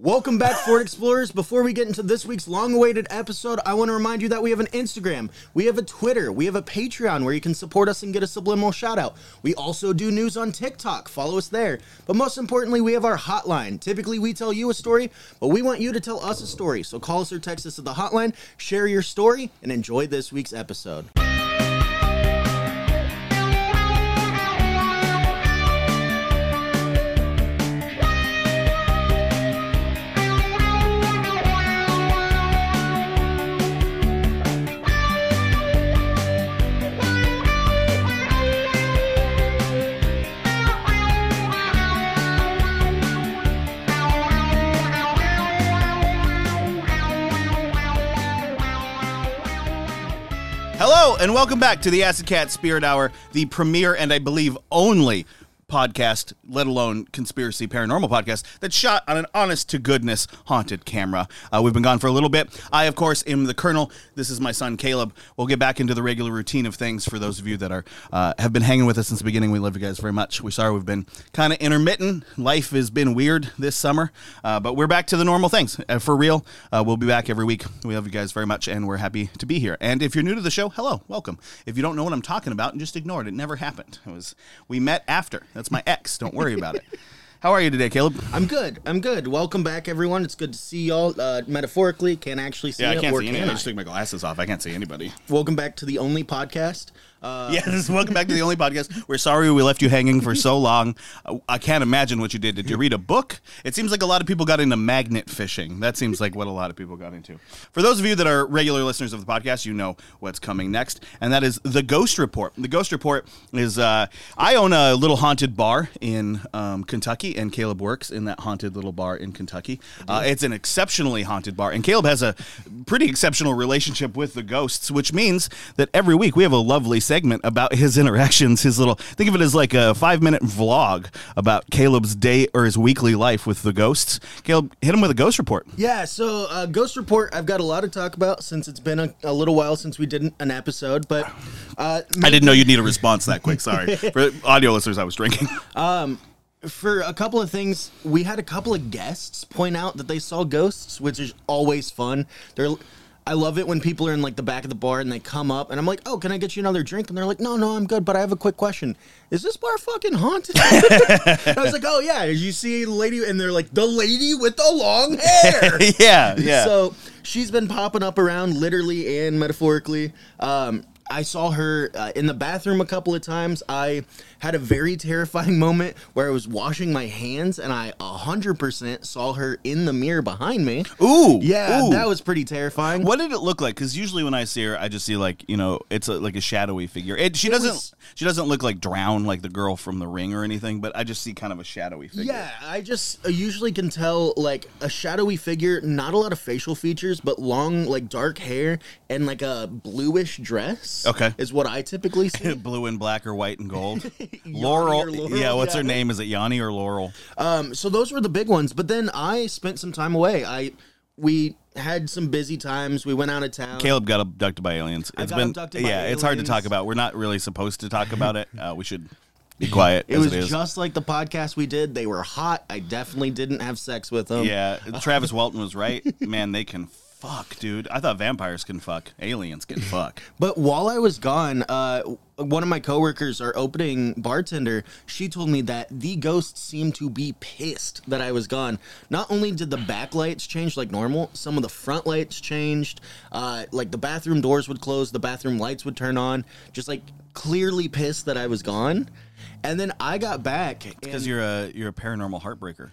Welcome back, Ford Explorers. Before we get into this week's long awaited episode, I want to remind you that we have an Instagram, we have a Twitter, we have a Patreon where you can support us and get a subliminal shout out. We also do news on TikTok. Follow us there. But most importantly, we have our hotline. Typically, we tell you a story, but we want you to tell us a story. So call us or text us at the hotline, share your story, and enjoy this week's episode. And welcome back to the Acid Cat Spirit Hour, the premier and I believe only podcast, let alone conspiracy paranormal podcast, that's shot on an honest to goodness haunted camera. Uh, we've been gone for a little bit. I, of course, am the Colonel. This is my son Caleb. We'll get back into the regular routine of things for those of you that are uh, have been hanging with us since the beginning. We love you guys very much. We're sorry we've been kind of intermittent. Life has been weird this summer, uh, but we're back to the normal things. Uh, for real, uh, we'll be back every week. We love you guys very much, and we're happy to be here. And if you're new to the show, hello, welcome. If you don't know what I'm talking about, just ignore it. It never happened. It was we met after. That's my ex. Don't worry about it. How are you today, Caleb? I'm good. I'm good. Welcome back, everyone. It's good to see y'all. Uh, metaphorically, can't actually see Yeah, I it, can't or see. I I? just took my glasses off. I can't see anybody. Welcome back to the only podcast. Uh, Yes, welcome back to the only podcast. We're sorry we left you hanging for so long. I can't imagine what you did. Did you read a book? It seems like a lot of people got into magnet fishing. That seems like what a lot of people got into. For those of you that are regular listeners of the podcast, you know what's coming next, and that is the Ghost Report. The Ghost Report is uh, I own a little haunted bar in um, Kentucky, and Caleb works in that haunted little bar in Kentucky. Uh, it's an exceptionally haunted bar, and Caleb has a pretty exceptional relationship with the ghosts, which means that every week we have a lovely segment about his interactions. His little think of it as like a five minute vlog about Caleb's day or his weekly life with the ghosts. Caleb, hit him with a ghost report. Yeah, so uh, Ghost Report, I've got a lot to talk about since it's been a, a little while since we did an- episode, but uh, I didn't know you'd need a response that quick. Sorry for audio listeners. I was drinking. for a couple of things, we had a couple of guests point out that they saw ghosts, which is always fun. They're I love it when people are in like the back of the bar and they come up and I'm like, "Oh, can I get you another drink?" And they're like, "No, no, I'm good, but I have a quick question. Is this bar fucking haunted?" I was like, "Oh yeah, Did you see the lady?" And they're like, "The lady with the long hair." yeah, yeah. So she's been popping up around literally and metaphorically. Um, I saw her uh, in the bathroom a couple of times. I had a very terrifying moment where I was washing my hands and I 100% saw her in the mirror behind me. Ooh, Yeah, ooh. that was pretty terrifying. What did it look like? Because usually when I see her, I just see like you know, it's a, like a shadowy figure. It, she doesn't. was- she doesn't look like drown like the girl from The Ring or anything. But I just see kind of a shadowy figure. Yeah, I just uh, usually can tell like a shadowy figure, not a lot of facial features, but long, like dark hair and like a bluish dress. Okay. Is what I typically see. Blue and black or white and gold. Laurel. Laurel, Yeah, what's her name? Is it Yanni or Laurel? Um, so those were the big ones. But then I spent some time away. I we had some busy times. We went out of town. Caleb got abducted by aliens. I It's got been abducted by yeah. It's hard to talk about. We're not really supposed to talk about it. Uh, we should be quiet. It as was it just like the podcast we did. They were hot. I definitely didn't have sex with them. Yeah, Travis Walton was right. Man, they can fuck, dude. I thought vampires can fuck. Aliens can fuck. But while I was gone, uh, one of my coworkers, our opening bartender, she told me that the ghosts seemed to be pissed that I was gone. Not only did the back lights change like normal, some of the front lights changed. Uh, like the bathroom doors would close, the bathroom lights would turn on. Just like clearly pissed that I was gone. And then I got back. Because you're a you're a paranormal heartbreaker.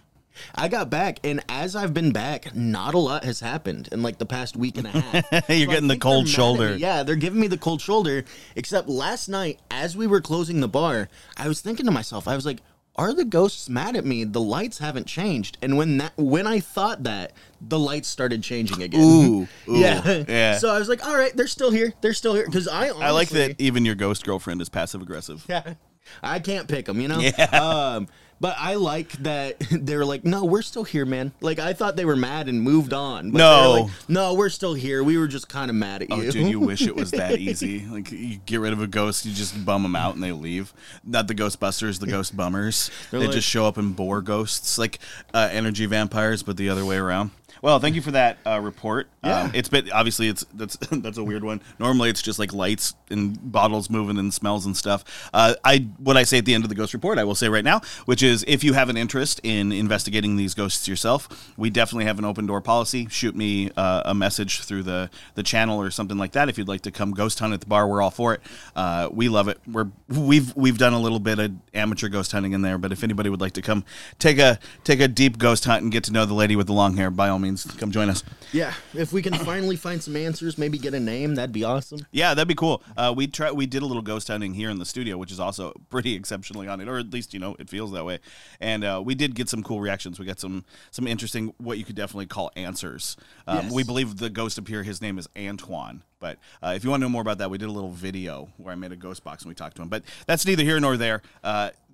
I got back, and as I've been back, not a lot has happened in like the past week and a half. You're So getting the cold they're mad at shoulder. Yeah, they're giving me the cold shoulder. Except last night, as we were closing the bar, I was thinking to myself, I was like, "Are the ghosts mad at me? The lights haven't changed." And when that, when I thought that, the lights started changing again. Ooh, ooh, yeah, yeah. So I was like, "All right, they're still here. They're still here." Because I, honestly, I like that even your ghost girlfriend is passive aggressive. yeah. I can't pick them, you know. Yeah. Um, But I like that they're like, no, we're still here, man. Like I thought they were mad and moved on. But No. they're like, no, we're still here. We were just kind of mad at Oh, you. dude, you wish it was that easy. Like, you get rid of a ghost, you just bum them out and they leave. Not the Ghostbusters, the Ghost Bummers. They like- just show up and bore ghosts, like uh, energy vampires, but the other way around. Well, thank you for that uh, report. Yeah. Um, it's been obviously it's that's that's a weird one. Normally, it's just like lights and bottles moving and smells and stuff. Uh, I what I say at the end of the ghost report, I will say right now, which is if you have an interest in investigating these ghosts yourself, we definitely have an open door policy. Shoot me uh, a message through the the channel or something like that if you'd like to come ghost hunt at the bar. We're all for it. Uh, we love it. We're we've we've done a little bit of amateur ghost hunting in there, but if anybody would like to come take a take a deep ghost hunt and get to know the lady with the long hair, by all means, come join us. yeah, if we can finally find some answers, maybe get a name, that'd be awesome. Yeah, that'd be cool. Uh, we try we did a little ghost hunting here in the studio, which is also pretty exceptionally on it, or at least you know it feels that way. And uh, we did get some cool reactions. We got some some interesting what you could definitely call answers. Um, Yes. We believe the ghost up here, his name is Antoine. But uh, if you want to know more about that, we did a little video where I made a ghost box and we talked to him. But that's neither here nor there.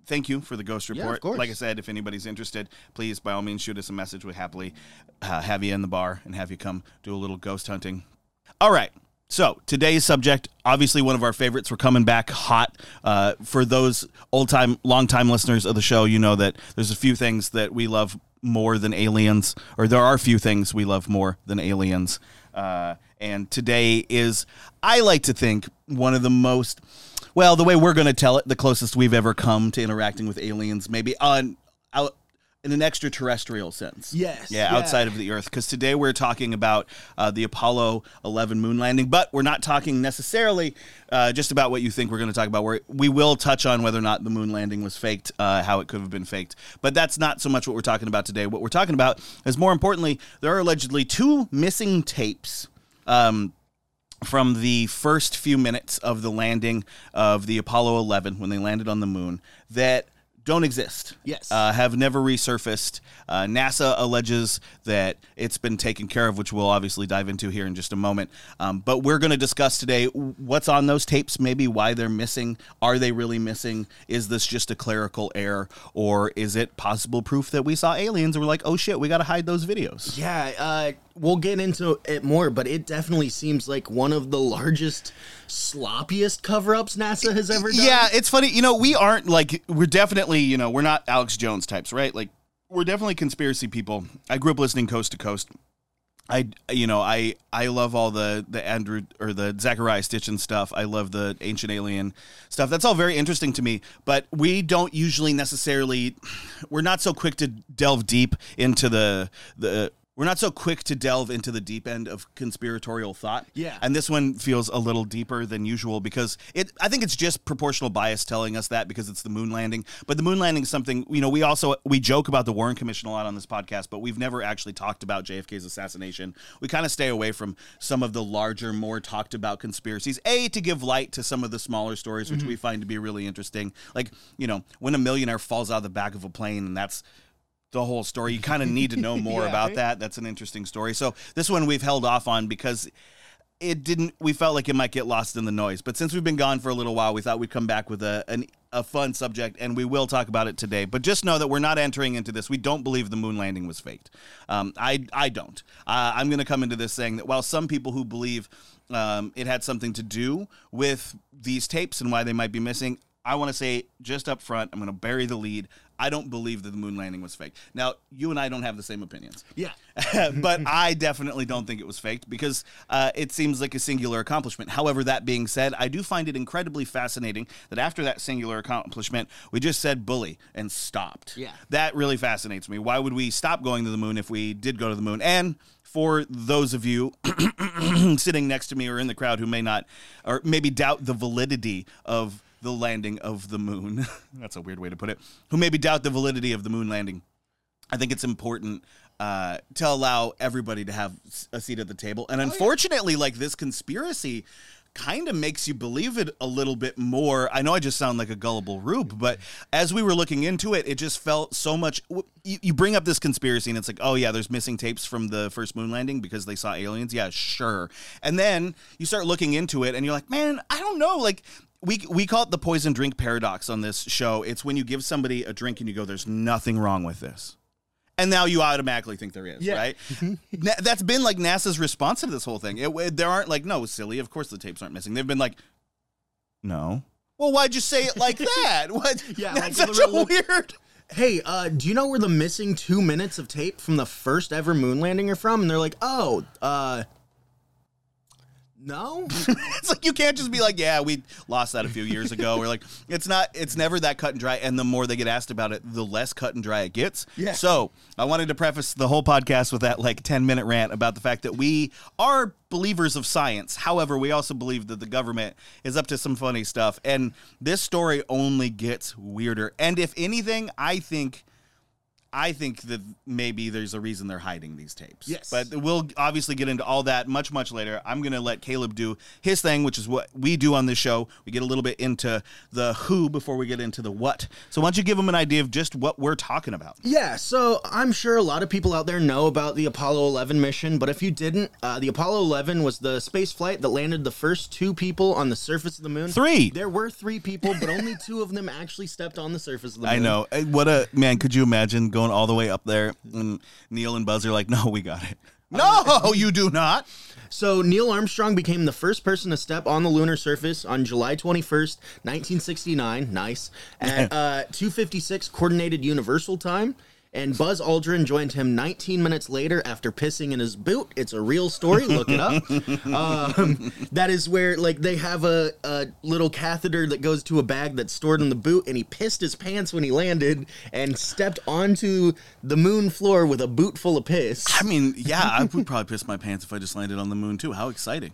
Thank you for the ghost of report. course. like I said, if anybody's interested, please by all means shoot us a message. We happily uh, have you in the bar and have you come do a little ghost hunting. All right. So today's subject, obviously one of our favorites. We're coming back hot. Uh, for those old time, long time listeners of the show, you know that there's a few things that we love more than aliens, or there are a few things we love more than aliens. Uh, and today is, I like to think, one of the most, well, the way we're going to tell it, the closest we've ever come to interacting with aliens, maybe on out in an extraterrestrial sense. Yes, Yeah, yeah. outside of the Earth. Because today we're talking about uh, the Apollo 11 moon landing, but we're not talking necessarily uh, just about what you think we're going to talk about. We're, we will touch on whether or not the moon landing was faked, uh, how it could have been faked. But that's not so much what we're talking about today. What we're talking about is more importantly, there are allegedly two missing tapes. Um, from the first few minutes of the landing of the Apollo 11 when they landed on the moon that don't exist. Yes. Uh, have never resurfaced. Uh, NASA alleges that it's been taken care of, which we'll obviously dive into here in just a moment. Um, but we're going to discuss today what's on those tapes, maybe why they're missing. Are they really missing? Is this just a clerical error? Or is it possible proof that we saw aliens and we're like, oh shit, we got to hide those videos? Yeah, uh, we'll get into it more, but it definitely seems like one of the largest, sloppiest cover-ups NASA has ever done. Yeah, it's funny. You know, we aren't like we're definitely you know we're not Alex Jones types, right? Like we're definitely conspiracy people. I grew up listening coast to coast. I you know I I love all the the Andrew or the Zecharia Sitchin stuff. I love the ancient alien stuff. That's all very interesting to me. But we don't usually necessarily we're not so quick to delve deep into the the we're not so quick to delve into the deep end of conspiratorial thought. Yeah. And this one feels a little deeper than usual because it I think it's just proportional bias telling us that because it's the moon landing. But the moon landing is something, you know, we also we joke about the Warren Commission a lot on this podcast, but we've never actually talked about JFK's assassination. We kind of stay away from some of the larger, more talked about conspiracies. A to give light to some of the smaller stories which mm-hmm. we find to be really interesting. Like, you know, when a millionaire falls out of the back of a plane and that's the whole story. You kind of need to know more Yeah, about right. that. That's an interesting story. So this one we've held off on because it didn't. We felt like it might get lost in the noise. But since we've been gone for a little while, we thought we'd come back with a an, a fun subject, and we will talk about it today. But just know that we're not entering into this. We don't believe the moon landing was faked. Um, I I don't. Uh, I'm going to come into this saying that while some people who believe um, it had something to do with these tapes and why they might be missing, I want to say just up front, I'm going to bury the lead. I don't believe that the moon landing was fake. Now, you and I don't have the same opinions. Yeah. but I definitely don't think it was faked because uh, it seems like a singular accomplishment. However, that being said, I do find it incredibly fascinating that after that singular accomplishment, we just said bully and stopped. Yeah. That really fascinates me. Why would we stop going to the moon if we did go to the moon? And for those of you sitting next to me or in the crowd who may not, or maybe doubt the validity of the landing of the moon, that's a weird way to put it, who maybe doubt the validity of the moon landing, I think it's important uh, to allow everybody to have a seat at the table. And unfortunately, like this conspiracy kind of makes you believe it a little bit more. I know I just sound like a gullible rube, but as we were looking into it, it just felt so much. You, you bring up this conspiracy, and it's like, oh, yeah, there's missing tapes from the first moon landing because they saw aliens. Yeah, sure. And then you start looking into it, and you're like, man, I don't know. Like, we we call it the poison drink paradox on this show. It's when you give somebody a drink and you go, "There's nothing wrong with this," and now you automatically think there is, Yeah. right? Na- that's been like NASA's response to this whole thing. It, it- there aren't like, "No, silly. Of course the tapes aren't missing." They've been like, "No." Well, why'd you say it like that? What? Yeah, that's like such a real- weird. Hey, uh, do you know where the missing two minutes of tape from the first ever moon landing are from? And they're like, oh, uh, no. it's like you can't just be like, yeah, we lost that a few years ago. We're like, it's not, it's never that cut and dry. And the more they get asked about it, the less cut and dry it gets. Yeah. So I wanted to preface the whole podcast with that like 10 minute rant about the fact that we are believers of science. However, we also believe that the government is up to some funny stuff. And this story only gets weirder. And if anything, I think. I think that maybe there's a reason they're hiding these tapes. Yes. But we'll obviously get into all that much, much later. I'm going to let Caleb do his thing, which is what we do on this show. We get a little bit into the who before we get into the what. So why don't you give them an idea of just what we're talking about? Yeah, so I'm sure a lot of people out there know about the Apollo 11 mission, but if you didn't, uh, the Apollo 11 was the space flight that landed the first two people on the surface of the moon. Three. There were three people, but only two of them actually stepped on the surface of the moon. I know. Eh, What a man, could you imagine going all the way up there and Neil and Buzz are like, no, we got it. No, you do not. So Neil Armstrong became the first person to step on the lunar surface on July 21st, 1969. Nice. At uh, 2:56 coordinated universal time. And Buzz Aldrin joined him 19 minutes later after pissing in his boot. It's a real story. Look it up. Um, that is where, like, they have a, a little catheter that goes to a bag that's stored in the boot, and he pissed his pants when he landed and stepped onto the moon floor with a boot full of piss. I mean, yeah, I would probably piss my pants if I just landed on the moon too. How exciting.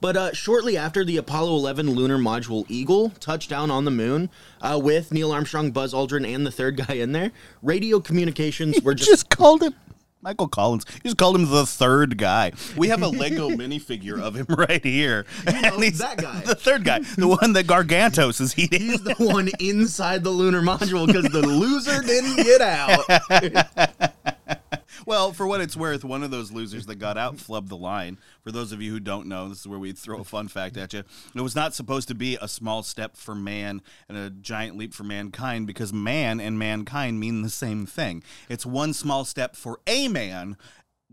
But uh, shortly after the Apollo 11 lunar module Eagle touched down on the moon uh, with Neil Armstrong, Buzz Aldrin, and the third guy in there, radio communications were just. just called him Michael Collins. You just called him the third guy. We have a Lego minifigure of him right here. know, And he's that guy. The third guy. The one that Gargantos is eating. He's the one inside the lunar module because the loser didn't get out. Well, for what it's worth, one of those losers that got out flubbed the line. For those of you who don't know, this is where we throw a fun fact at you. It was not supposed to be a small step for man and a giant leap for mankind because man and mankind mean the same thing. It's one small step for a man,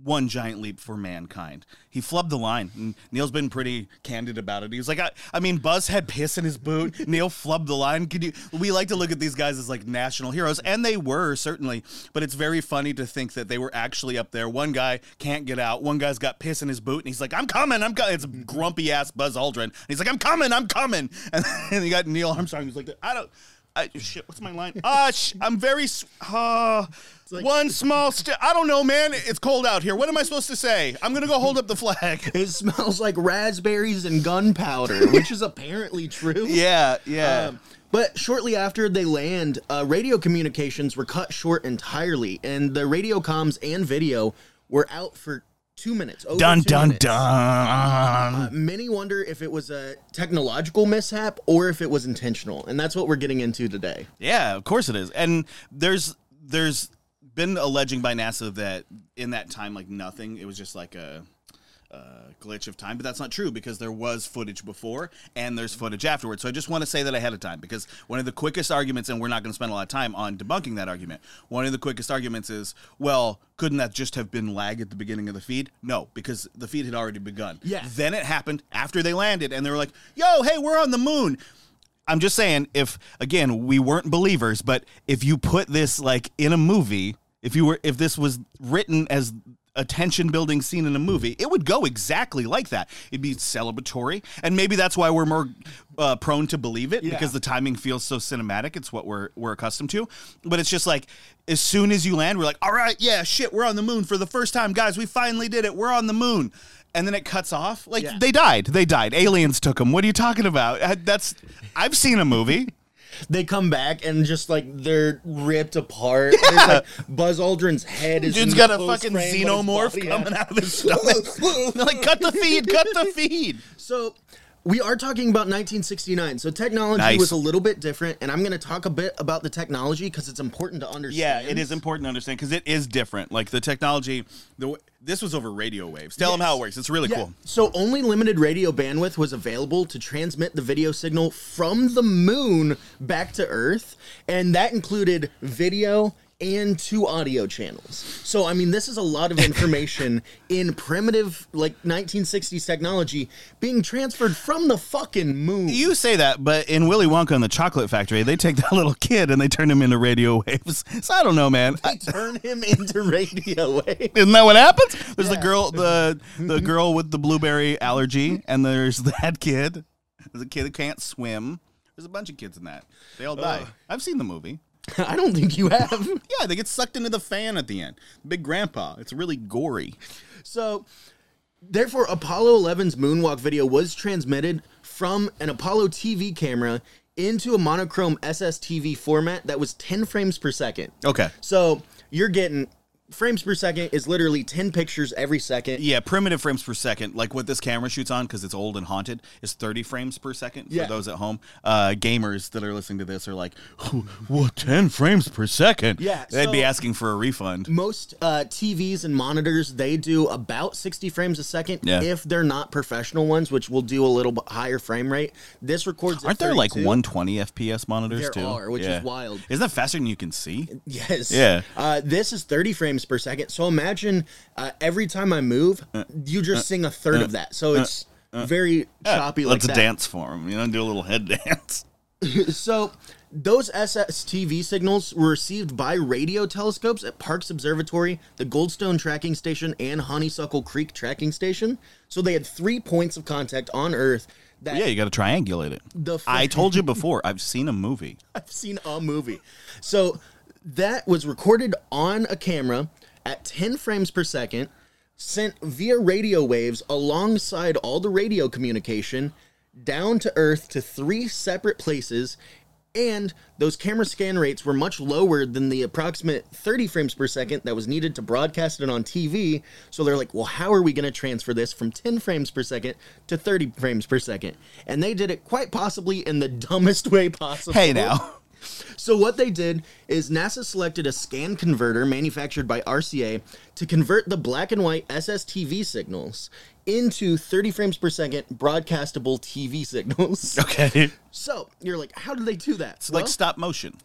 one giant leap for mankind. He flubbed the line. And Neil's been pretty candid about it. He was like, I, I mean, Buzz had piss in his boot. Neil flubbed the line. Could you? We like to look at these guys as like national heroes, and they were certainly. But it's very funny to think that they were actually up there. One guy can't get out. One guy's got piss in his boot, and he's like, "I'm coming, I'm coming." It's grumpy ass Buzz Aldrin. And he's like, "I'm coming, I'm coming." And then you got Neil Armstrong, who's like, "I don't." I, shit, what's my line? Ah, sh- I'm very. s- Uh, like- one small step. I don't know, man. It's cold out here. What am I supposed to say? I'm gonna go hold up the flag. It smells like raspberries and gunpowder, which is apparently true. yeah, yeah. Um, but shortly after they land, uh, radio communications were cut short entirely, and the radio comms and video were out for two minutes. over dun two dun minutes. dun. Uh, many wonder if it was a technological mishap or if it was intentional, and that's what we're getting into today. Yeah, of course it is. And there's there's been alleging by NASA that in that time, like nothing, it was just like a, a glitch of time. But that's not true because there was footage before and there's footage afterwards. So I just want to say that ahead of time because one of the quickest arguments, and we're not going to spend a lot of time on debunking that argument. One of the quickest arguments is, well, couldn't that just have been lag at the beginning of the feed? No, because the feed had already begun. Yeah. Then it happened after they landed, and they were like, "Yo, hey, we're on the moon." I'm just saying, if again we weren't believers, but if you put this like in a movie, if you were, if this was written as a tension building scene in a movie, it would go exactly like that. It'd be celebratory, and maybe that's why we're more uh, prone to believe it Yeah. because the timing feels so cinematic. It's what we're we're accustomed to. But it's just like as soon as you land, we're like, all right, yeah, shit, we're on the moon for the first time, guys. We finally did it. We're on the moon. And then it cuts off. Like Yeah. they died. They died. Aliens took them. What are you talking about? Uh, That's I've seen a movie. They come back and just like they're ripped apart. There's like Buzz Aldrin's head is Dude's got a fucking frame, but his xenomorph coming out of his stomach. They're like, cut the feed, cut the feed. So, we are talking about 1969, so technology Nice. was a little bit different, and I'm going to talk a bit about the technology because it's important to understand. Yeah, it is important to understand because it is different. Like the technology, the this was over radio waves. Tell them how it works. It's really Yeah. cool. So only limited radio bandwidth was available to transmit the video signal from the moon back to Earth, and that included video and two audio channels. So I mean, this is a lot of information in primitive like 1960s technology being transferred from the fucking moon. You say that, but in Willy Wonka and the Chocolate Factory, they take that little kid and they turn him into radio waves. So I don't know, man. I- They turn him into radio waves. Isn't that what happens? There's the girl, the the girl with the blueberry allergy, and there's that kid. There's a kid that can't swim. There's a bunch of kids in that. They all die. I've seen the movie. I don't think you have. Yeah, they get sucked into the fan at the end. Big Grandpa. It's really gory. So, therefore, Apollo 11's moonwalk video was transmitted from an Apollo TV camera into a monochrome SSTV format that was 10 frames per second. Okay. So, you're getting frames per second is literally 10 pictures every second. Yeah, primitive frames per second, like what this camera shoots on, because it's old and haunted, is 30 frames per second. Yeah. For those at home, uh, gamers that are listening to this are like, "What? 10 frames per second? Yeah, they'd be asking for a refund. Most uh, TVs and monitors they do about 60 frames a second Yeah. if they're not professional ones, which will do a little bit higher frame rate. This records. Aren't there like 120 FPS monitors There too? are, which is wild. Isn't that faster than you can see? Yes. Yeah. Uh, this is 30 frames per second. So imagine uh, every time I move, Uh, you just sing a third of that. So it's very choppy like Let's that. dance for him. You know, do a little head dance. So those SSTV signals were received by radio telescopes at Parkes Observatory, the Goldstone Tracking Station, and Honeysuckle Creek Tracking Station. So they had three points of contact on Earth. That Yeah, you got to triangulate it. The fu- I told you before. I've seen a movie. I've seen a movie. So that was recorded on a camera at 10 frames per second, sent via radio waves alongside all the radio communication down to Earth to three separate places. And those camera scan rates were much lower than the approximate 30 frames per second that was needed to broadcast it on TV. So they're like, well, how are we going to transfer this from 10 frames per second to 30 frames per second? And they did it quite possibly in the dumbest way possible. Hey, now. So what they did is NASA selected a scan converter manufactured by RCA to convert the black and white SSTV signals into 30 frames per second broadcastable TV signals. Okay. So you're like, how did they do that? It's like stop motion.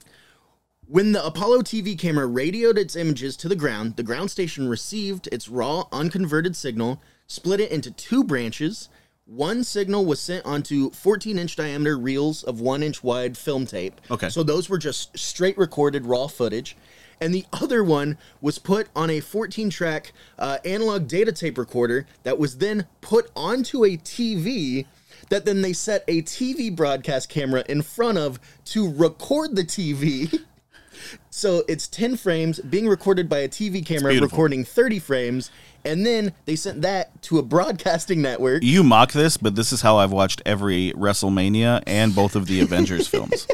When the Apollo TV camera radioed its images to the ground, the ground station received its raw, unconverted signal, split it into two branches. One signal was sent onto 14 inch diameter reels of one inch wide film tape. Okay. So those were just straight recorded raw footage. And the other one was put on a 14 track uh, analog data tape recorder that was then put onto a TV that then they set a TV broadcast camera in front of to record the TV. So it's 10 frames being recorded by a TV camera recording 30 frames, and then they sent that to a broadcasting network. You mock this, but this is how I've watched every WrestleMania and both of the Avengers films.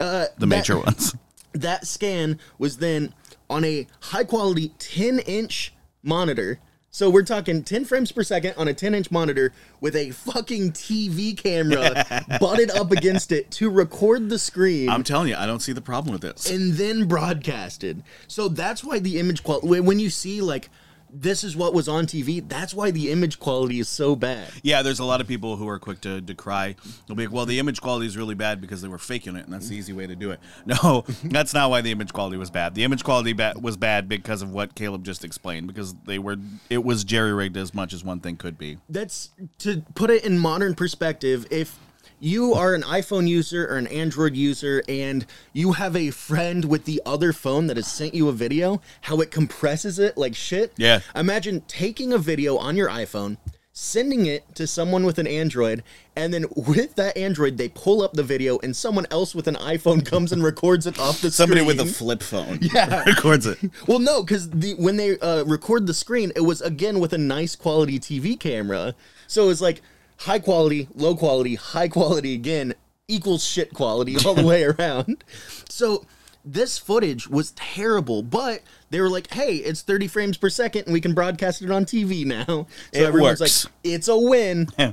Uh, the major ones. That scan was then on a high quality 10 inch monitor. So we're talking 10 frames per second on a 10 inch monitor with a fucking TV camera butted up against it to record the screen. I'm telling you, I don't see the problem with this. and then broadcasted. So that's why the image quality, when you see like this is what was on TV, that's why the image quality is so bad. Yeah, there's a lot of people who are quick to decry. They'll be like, well, the image quality is really bad because they were faking it, and that's the easy way to do it. No, that's not why the image quality was bad. The image quality ba- was bad because of what Caleb just explained, because they were it was jerry rigged as much as one thing could be. That's to put it in modern perspective. If you are an iPhone user or an Android user and you have a friend with the other phone that has sent you a video, how it compresses it like shit. Yeah. Imagine taking a video on your iPhone, sending it to someone with an Android, and then with that Android, they pull up the video and someone else with an iPhone comes and records it off the Somebody with a flip phone, Yeah. records it. Well, no, because the when they uh, record the screen, it was again with a nice quality TV camera. So it's like high quality, low quality, high quality again equals shit quality all the way around. So this footage was terrible, but they were like, "Hey, it's 30 frames per second, and we can broadcast it on TV now." So It everyone's works. like, "It's a win." Yeah.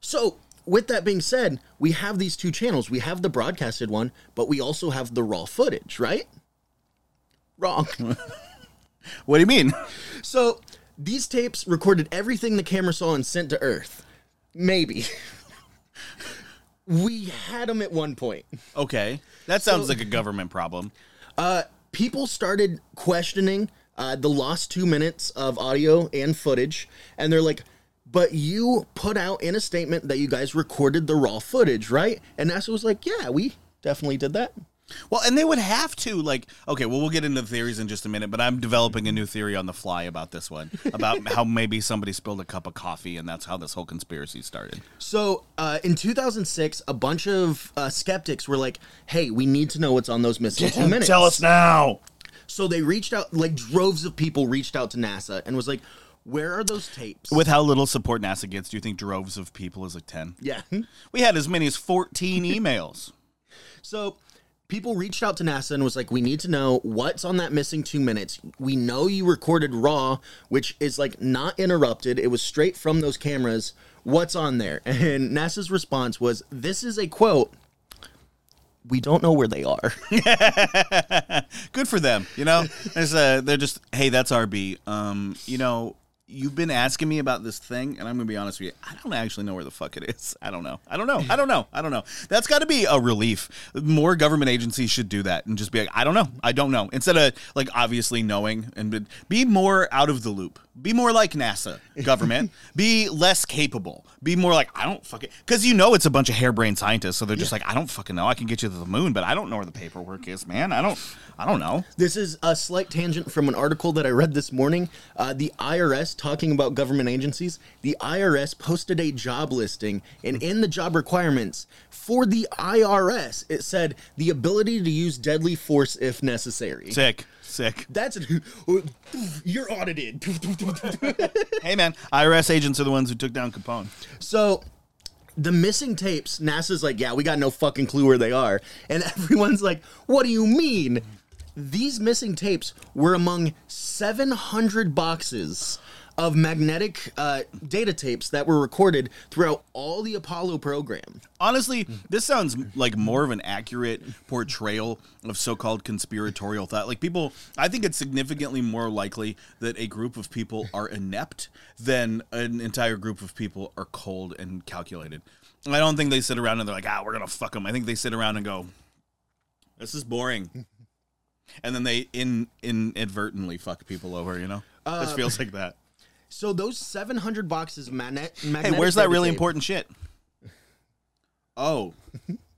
So with that being said, we have these two channels. We have the broadcasted one, but we also have the raw footage, right? Wrong. What do you mean? so these tapes recorded everything the camera saw and sent to Earth. Maybe. we had them at one point. Okay, that sounds like a government problem. Uh, people started questioning uh, the lost two minutes of audio and footage, and they're like, "But you put out in a statement that you guys recorded the raw footage, right?" And NASA was like, "Yeah, we definitely did that." Well, and they would have to like. Okay, well, we'll get into the theories in just a minute, but I'm developing a new theory on the fly about this one, about how maybe somebody spilled a cup of coffee, and that's how this whole conspiracy started. So, uh, in 2006, a bunch of uh, skeptics were like, "Hey, we need to know what's on those missing two minutes." now. So they reached out, like droves of people reached out to NASA and was like, "Where are those tapes?" With how little support NASA gets, do you think droves of people is like ten? yeah. We had as many as 14 emails. So people reached out to NASA and was like, "We need to know what's on that missing two minutes. We know you recorded raw, which is like not interrupted. It was straight from those cameras. What's on there?" And NASA's response was, "This is a quote." We don't know where they are. Good for them, you know. Uh, they're just, hey, that's RB. Um, you know, you've been asking me about this thing, and I'm gonna be honest with you. I don't actually know where the fuck it is. I don't know. I don't know. I don't know. I don't know. That's got to be a relief. More government agencies should do that and just be like, I don't know. I don't know. Instead of like obviously knowing and be more out of the loop. Be more like NASA government. be less capable. Be more like I don't fucking because you know it's a bunch of harebrained scientists. So they're just like I don't fucking know. I can get you to the moon, but I don't know where the paperwork is, man. I don't. I don't know. This is a slight tangent from an article that I read this morning. Uh, the IRS, talking about government agencies, the IRS posted a job listing, and in the job requirements for the IRS, it said the ability to use deadly force if necessary. Sick. Sick. That's you're audited. Hey man, IRS agents are the ones who took down Capone. So the missing tapes, NASA's like, yeah, we got no fucking clue where they are. And everyone's like, what do you mean? These missing tapes were among 700 boxes of magnetic uh, data tapes that were recorded throughout all the Apollo program. Honestly, this sounds like more of an accurate portrayal of so-called conspiratorial thought. Like people, I think it's significantly more likely that a group of people are inept than an entire group of people are cold and calculated. I don't think they sit around and they're like, "Ah, we're gonna fuck them." I think they sit around and go, "This is boring," and then they in inadvertently fuck people over. You know, this feels like that. So those 700 boxes of magne- Hey, where's that really important shit? Oh,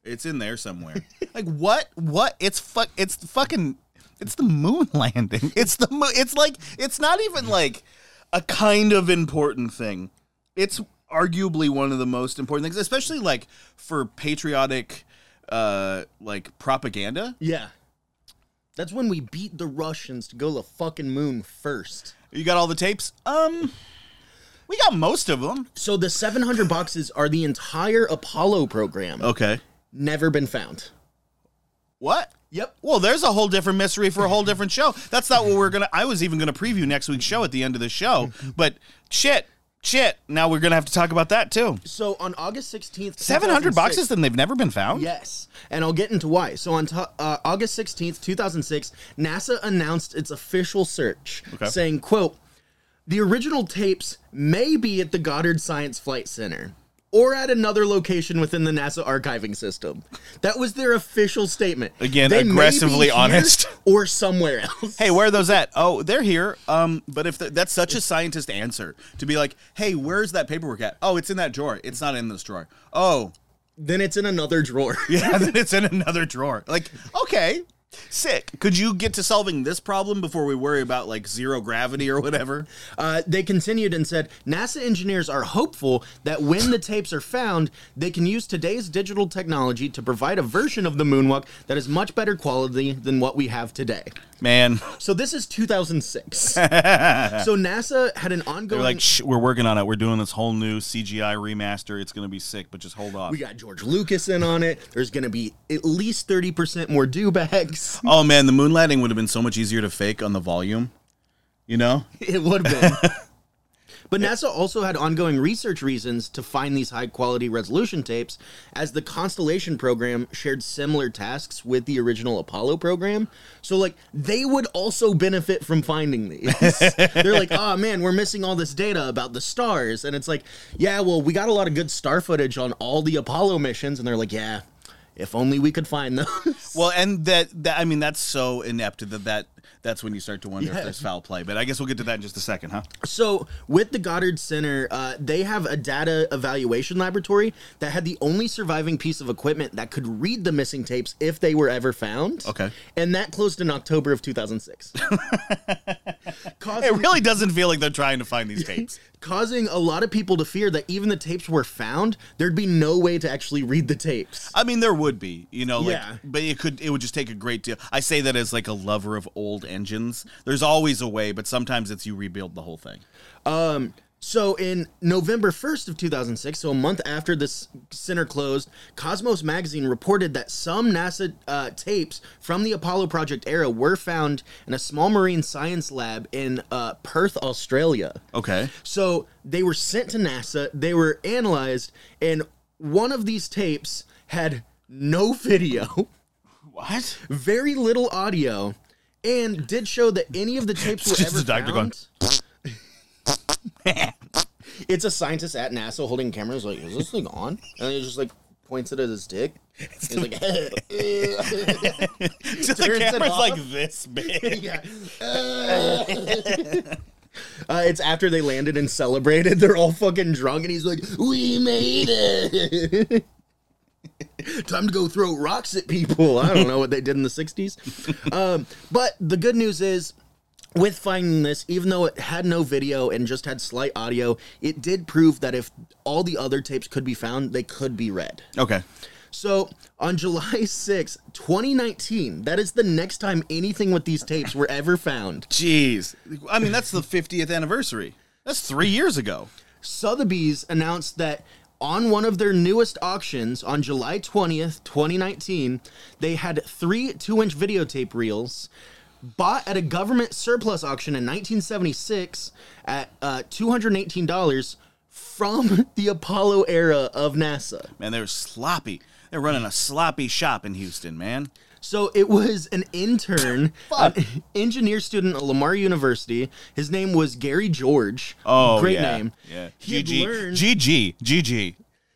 it's in there somewhere. like what? What? It's fuck. It's fucking. It's the moon landing. It's the. Mo- it's like. It's not even like a kind of important thing. It's arguably one of the most important things, especially like for patriotic, uh, like propaganda. Yeah. That's when we beat the Russians to go to the fucking moon first. You got all the tapes? Um, we got most of them. So the 700 boxes are the entire Apollo program. Okay. Never been found. What? Yep. Well, there's a whole different mystery for a whole different show. That's not what we're gonna. I was even gonna preview next week's show at the end of the show, but shit, shit. Now we're gonna have to talk about that too. So on August 16th, Seven hundred boxes, and they've never been found. Yes, and I'll get into why. So on to- uh, August 16th, 2006, NASA announced its official search, Okay. saying, quote, the original tapes may be at the Goddard Science Flight Center or at another location within the NASA archiving system. That was their official statement. Again, They may be aggressively here honest. Or somewhere else. Hey, where are those at? Oh, they're here. Um, but if the, that's such a scientist answer to be like, hey, where's that paperwork at? Oh, it's in that drawer. It's not in this drawer. Oh, Then it's in another drawer. yeah, then it's in another drawer. Like, okay, sick. Could you get to solving this problem before we worry about like zero gravity or whatever? Uh, they continued and said NASA engineers are hopeful that when the tapes are found, they can use today's digital technology to provide a version of the moonwalk that is much better quality than what we have today. Man, So this is 2006. so NASA had an ongoing. they're like, Shh, we're working on it. We're doing this whole new CGI remaster. It's gonna be sick, but just hold off. we got George Lucas in on it. There's going to be at least 30% more do bags. oh man, the moon landing would have been so much easier to fake on the volume. You know? It would have been. But NASA also had ongoing research reasons to find these high quality resolution tapes, as the Constellation program shared similar tasks with the original Apollo program. So, like, they would also benefit from finding these. They're like, oh man, we're missing all this data about the stars. And it's like, yeah, well, we got a lot of good star footage on all the Apollo missions. And they're like, yeah, if only we could find those. Well, and that, that I mean, that's so inept that that that's when you start to wonder Yeah. if there's foul play. But I guess we'll get to that in just a second, huh? So, with the Goddard Center, uh, they have a data evaluation laboratory that had the only surviving piece of equipment that could read the missing tapes if they were ever found. Okay. And that closed in October of 2006. causing, It really doesn't feel like they're trying to find these tapes. causing a lot of people to fear that even the tapes were found, there'd be no way to actually read the tapes. I mean, there would be, you know, like, Yeah. but it could, it would just take a great deal. I say that as like a lover of old engines. There's always a way, but sometimes it's you rebuild the whole thing. So in November 1st of 2006, so a month after this center closed, Cosmos magazine reported that some NASA uh, tapes from the Apollo project era were found in a small marine science lab in uh, Perth, Australia. Okay. So they were sent to NASA, they were analyzed, and one of these tapes had no video, What? very little audio, and did show that any of the tapes were ever the doctor going, found. it's a scientist at NASA holding cameras like, "Is this thing on?" And he just like points it at his dick. He's like, Just the camera's like this big. yeah. Uh, it's after they landed and celebrated. They're all fucking drunk, and he's like, "We made it." Time to go throw rocks at people. I don't know what they did in the '60s, um, but the good news is, with finding this, even though it had no video and just had slight audio, it did prove that if all the other tapes could be found, they could be read. Okay. So on July 6, 2019, that is the next time anything with these tapes were ever found. Jeez. I mean, that's the 50th anniversary. That's three years ago. Sotheby's announced that on one of their newest auctions on July 20th, 2019, they had three two inch videotape reels bought at a government surplus auction in 1976 at uh, $218 from the Apollo era of NASA. Man, they're sloppy. They're running a sloppy shop in Houston, man. So it was an intern, an engineer student at Lamar University. His name was Gary George. Oh, great yeah. name. Yeah. He had GG. learned- GG. GG.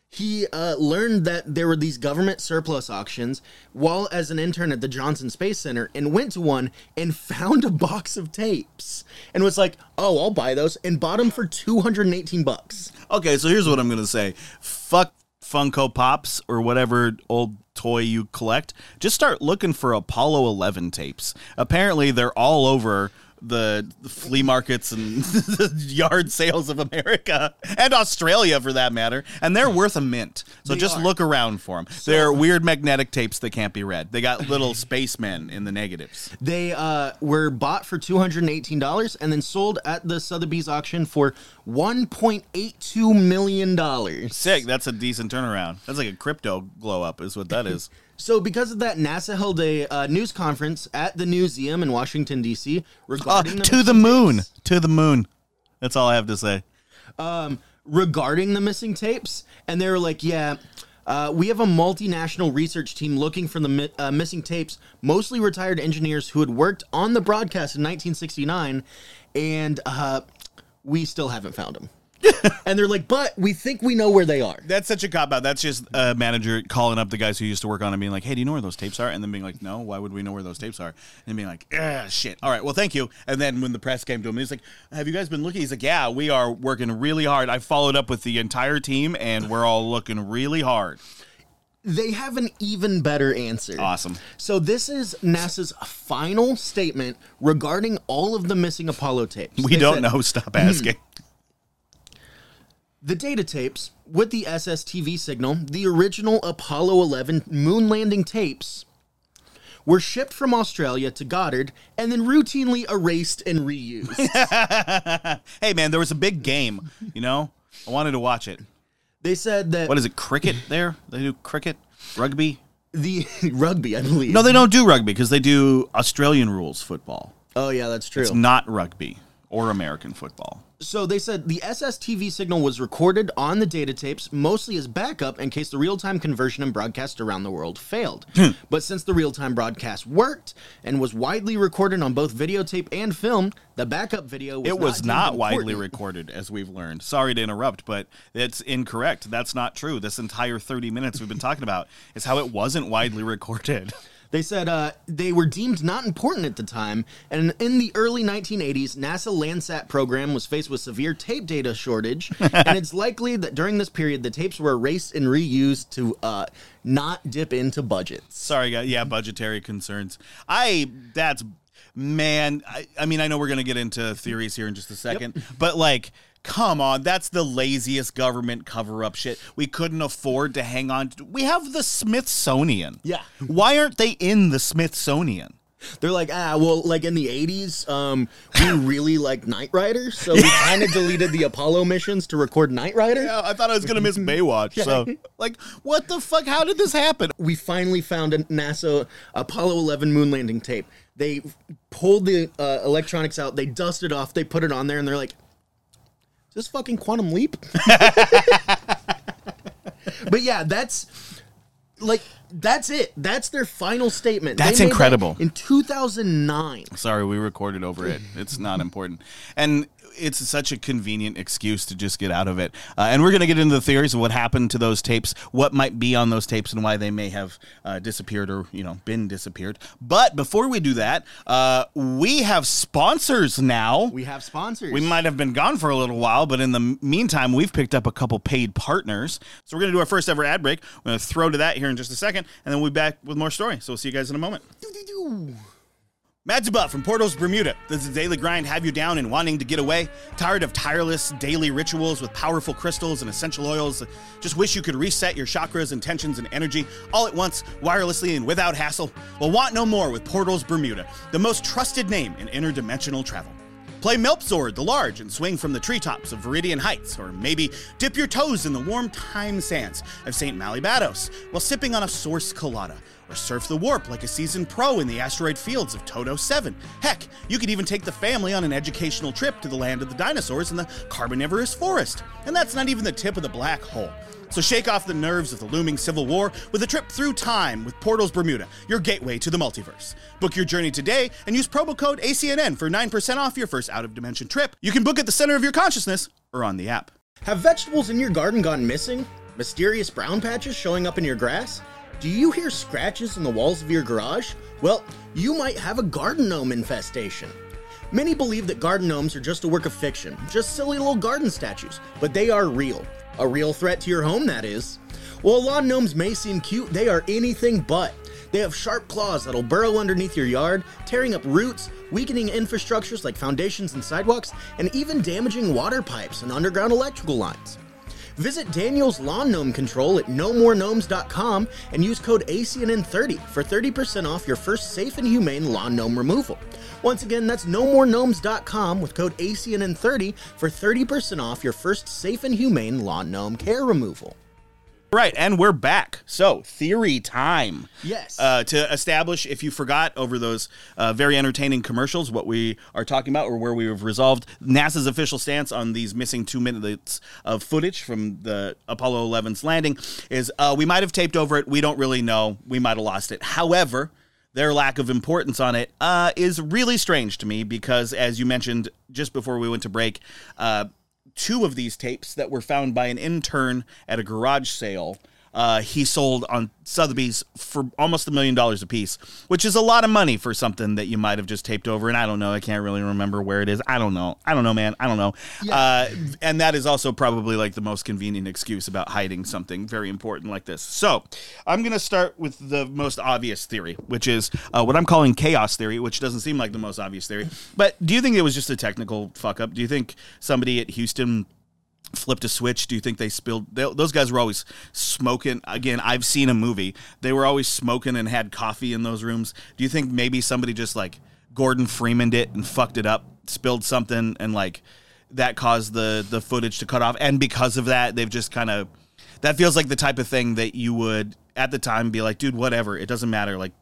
he uh, learned that there were these government surplus auctions while as an intern at the Johnson Space Center and went to one and found a box of tapes and was like, "Oh, I'll buy those," and bought them for two hundred and eighteen bucks. Okay, so here's what I'm going to say. Fuck Funko Pops or whatever old toy you collect. Just start looking for Apollo 11 tapes. Apparently, they're all over the flea markets and yard sales of America and Australia for that matter, and they're worth a mint. So They just are. look around for them. they're weird magnetic tapes that can't be read. They got little spacemen in the negatives. They uh, were bought for two hundred and eighteen dollars and then sold at the Sotheby's auction for one point eight two million dollars. Sick. That's a decent turnaround. That's like a crypto glow up, is what that is. So, because of that, NASA held a uh, news conference at the museum in Washington D.C. Uh, regarding the to the moon. To the moon. That's all I have to say. regarding the missing tapes, and they were like, "Yeah, uh, we have a multinational research team looking for the mi- uh, missing tapes, mostly retired engineers who had worked on the broadcast in 1969, and uh, we still haven't found them." And they're like, "But we think we know where they are." That's such a cop out. That's just a manager calling up the guys who used to work on it, and being like, "Hey, do you know where those tapes are?" And then being like, "No, why would we know where those tapes are?" And being like, "Ah, shit. All right, well, thank you." And then when the press came to him, he's like, "Have you guys been looking?" He's like, "Yeah, we are working really hard. I followed up with the entire team, and we're all looking really hard." They have an even better answer. Awesome. So this is NASA's final statement regarding all of the missing Apollo tapes. We They don't said, know. Stop asking. The data tapes with the SSTV signal, the original Apollo 11 moon landing tapes, were shipped from Australia to Goddard and then routinely erased and reused. hey, man, there was a big game. You know, I wanted to watch it. they said that What is it? Cricket? There, they do cricket, rugby. the rugby, I believe. No, they don't do rugby because they do Australian rules football. oh yeah, that's true. It's not rugby. or American football. So they said the SSTV signal was recorded on the data tapes mostly as backup in case the real time conversion and broadcast around the world failed. Hmm. but since the real time broadcast worked and was widely recorded on both videotape and film, the backup video was it was deemed not widely recorded, as we've learned. Sorry to interrupt, but it's incorrect. That's not true. This entire 30 minutes we've been talking about is how it wasn't widely recorded. They said uh, they were deemed not important at the time, and in the early 1980s, NASA Landsat program was faced with severe tape data shortage, and it's likely that during this period, the tapes were erased and reused to uh, not dip into budgets. Sorry, guys. Yeah, budgetary concerns. I, that's, man, I, I mean, I know we're going to get into theories here in just a second, but like, come on, that's the laziest government cover up shit. We couldn't afford to hang on. To, we have the Smithsonian. Yeah. Why aren't they in the Smithsonian? They're like, ah, well, like in the 80s, um, we really like Knight Rider, so we kind of deleted the Apollo missions to record Knight Rider. Yeah, I thought I was gonna miss Baywatch. So, like, what the fuck? How did this happen? we finally found a NASA Apollo 11 moon landing tape. They pulled the uh, electronics out, they dusted off, they put it on there, and they're like, "Is this fucking Quantum Leap?" but yeah, that's like that's it. That's their final statement. They That's made that incredible. In 2009. Sorry, we recorded over it. It's not important, and it's such a convenient excuse to just get out of it. Uh, and we're gonna get into the theories of what happened to those tapes, what might be on those tapes, and why they may have uh, disappeared or you know been disappeared. But before we do that, uh, we have sponsors now. We have sponsors. We might have been gone for a little while, but in the meantime, we've picked up a couple paid partners. So we're going to do our first ever ad break. We're going to throw to that here in just a second, and then we'll be back with more story. So we'll see you guys in a moment. Dubuff from Portals, Bermuda. Does the daily grind have you down and wanting to get away? Tired of tireless daily rituals with powerful crystals and essential oils? Just wish you could reset your chakras, intentions, and energy all at once, wirelessly and without hassle? Well, want no more with Portals, Bermuda, the most trusted name in interdimensional travel. Play Melpzord the Large and swing from the treetops of Viridian Heights, or maybe dip your toes in the warm time sands of St. Malibados while sipping on a Source Colada, or surf the warp like a seasoned pro in the asteroid fields of Toto 7. Heck, you could even take the family on an educational trip to the land of the dinosaurs in the Carboniferous Forest. And that's not even the tip of the black hole. So shake off the nerves of the looming civil war with a trip through time with Portals Bermuda, your gateway to the multiverse. Book your journey today and use promo code ACNN for 9% off your first out of dimension trip. You can book at the center of your consciousness or on the app. Have vegetables in your garden gone missing? Mysterious brown patches showing up in your grass? Do you hear scratches in the walls of your garage? Well, you might have a garden gnome infestation. Many believe that garden gnomes are just a work of fiction, just silly little garden statues, but they are real. A real threat to your home, that is. While lawn gnomes may seem cute, they are anything but. They have sharp claws that'll burrow underneath your yard, tearing up roots, weakening infrastructures like foundations and sidewalks, and even damaging water pipes and underground electrical lines. Visit Daniel's Lawn Gnome Control at nomorenomes.com and use code ACNN30 for 30% off your first safe and humane lawn gnome removal. Once again, that's nomorenomes.com with code ACNN30 for 30% off your first safe and humane lawn gnome care removal. Right, and we're back. So, theory time. Yes. Uh, to establish, if you forgot over those uh, very entertaining commercials, what we are talking about or where we have resolved NASA's official stance on these missing two minutes of footage from the Apollo 11's landing is uh, we might have taped over it. We don't really know. We might have lost it. However, their lack of importance on it uh, is really strange to me because, as you mentioned just before we went to break, uh, two of these tapes that were found by an intern at a garage sale. Uh, he sold on Sotheby's for almost a million dollars a piece, which is a lot of money for something that you might have just taped over. And I don't know. I can't really remember where it is. I don't know. I don't know, man. I don't know. Uh, and that is also probably like the most convenient excuse about hiding something very important like this. So I'm going to start with the most obvious theory, which is uh, what I'm calling chaos theory, which doesn't seem like the most obvious theory. But do you think it was just a technical fuck up? Do you think somebody at Houston flipped a switch? Do you think they spilled? They, those guys were always smoking. Again, I've seen a movie. They were always smoking and had coffee in those rooms. Do you think maybe somebody just like Gordon Freemaned it and fucked it up, spilled something, and like that caused the the footage to cut off? And because of that, they've just kind of that feels like the type of thing that you would at the time be like, dude, whatever, it doesn't matter. Like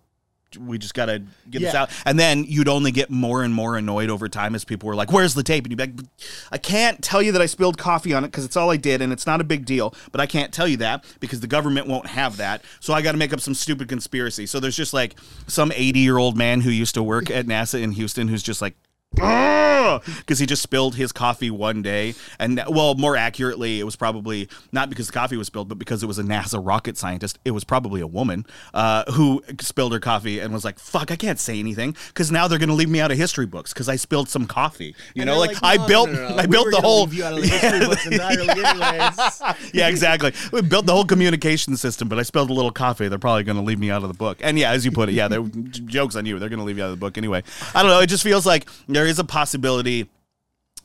we just got to get this out. And then you'd only get more and more annoyed over time as people were like, "Where's the tape?" And you'd be like, "I can't tell you that I spilled coffee on it because it's all I did, and it's not a big deal. But I can't tell you that because the government won't have that. So I got to make up some stupid conspiracy." So there's just like some 80 year old man who used to work at NASA in Houston who's just like because he just spilled his coffee one day and well more accurately it was probably not because the coffee was spilled but because it was a nasa rocket scientist it was probably a woman uh, who spilled her coffee and was like fuck i can't say anything because now they're going to leave me out of history books because i spilled some coffee you And know they're like, no, i built no, no, i we built the whole leave you out of the history books entirely anyways. yeah, exactly. We built the whole communication system, but I spilled a little coffee. They're probably going to leave me out of the book. And yeah, as you put it, yeah, they're jokes on you. They're going to leave you out of the book anyway. I don't know. It just feels like there is a possibility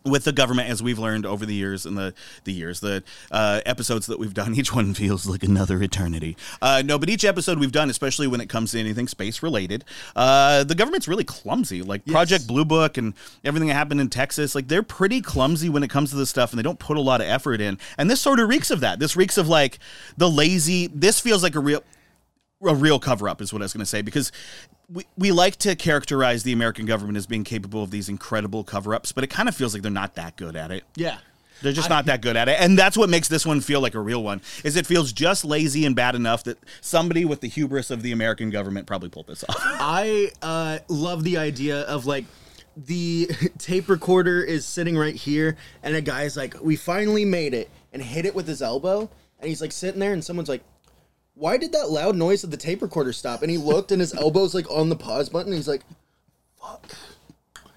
with the government, as we've learned over the years and the the years, the uh, episodes that we've done, each one feels like another eternity. Uh, no, but each episode we've done, especially when it comes to anything space related, uh, the government's really clumsy. Like Project Blue Book and everything that happened in Texas, like they're pretty clumsy when it comes to this stuff, and they don't put a lot of effort in. And this sort of reeks of that. This reeks of like the lazy. This feels like a real a real cover up is what I was going to say because we, we like to characterize the American government as being capable of these incredible cover ups, but it kind of feels like they're not that good at it. Yeah. They're just not that good at it. And that's what makes this one feel like a real one. Is it feels just lazy and bad enough that somebody with the hubris of the American government probably pulled this off. I uh, love the idea of like the tape recorder is sitting right here, and a guy's like, "We finally made it," and hit it with his elbow, and he's like sitting there, and someone's like, "Why did that loud noise of the tape recorder stop?" And he looked, and his elbow's like on the pause button. And he's like, "Fuck."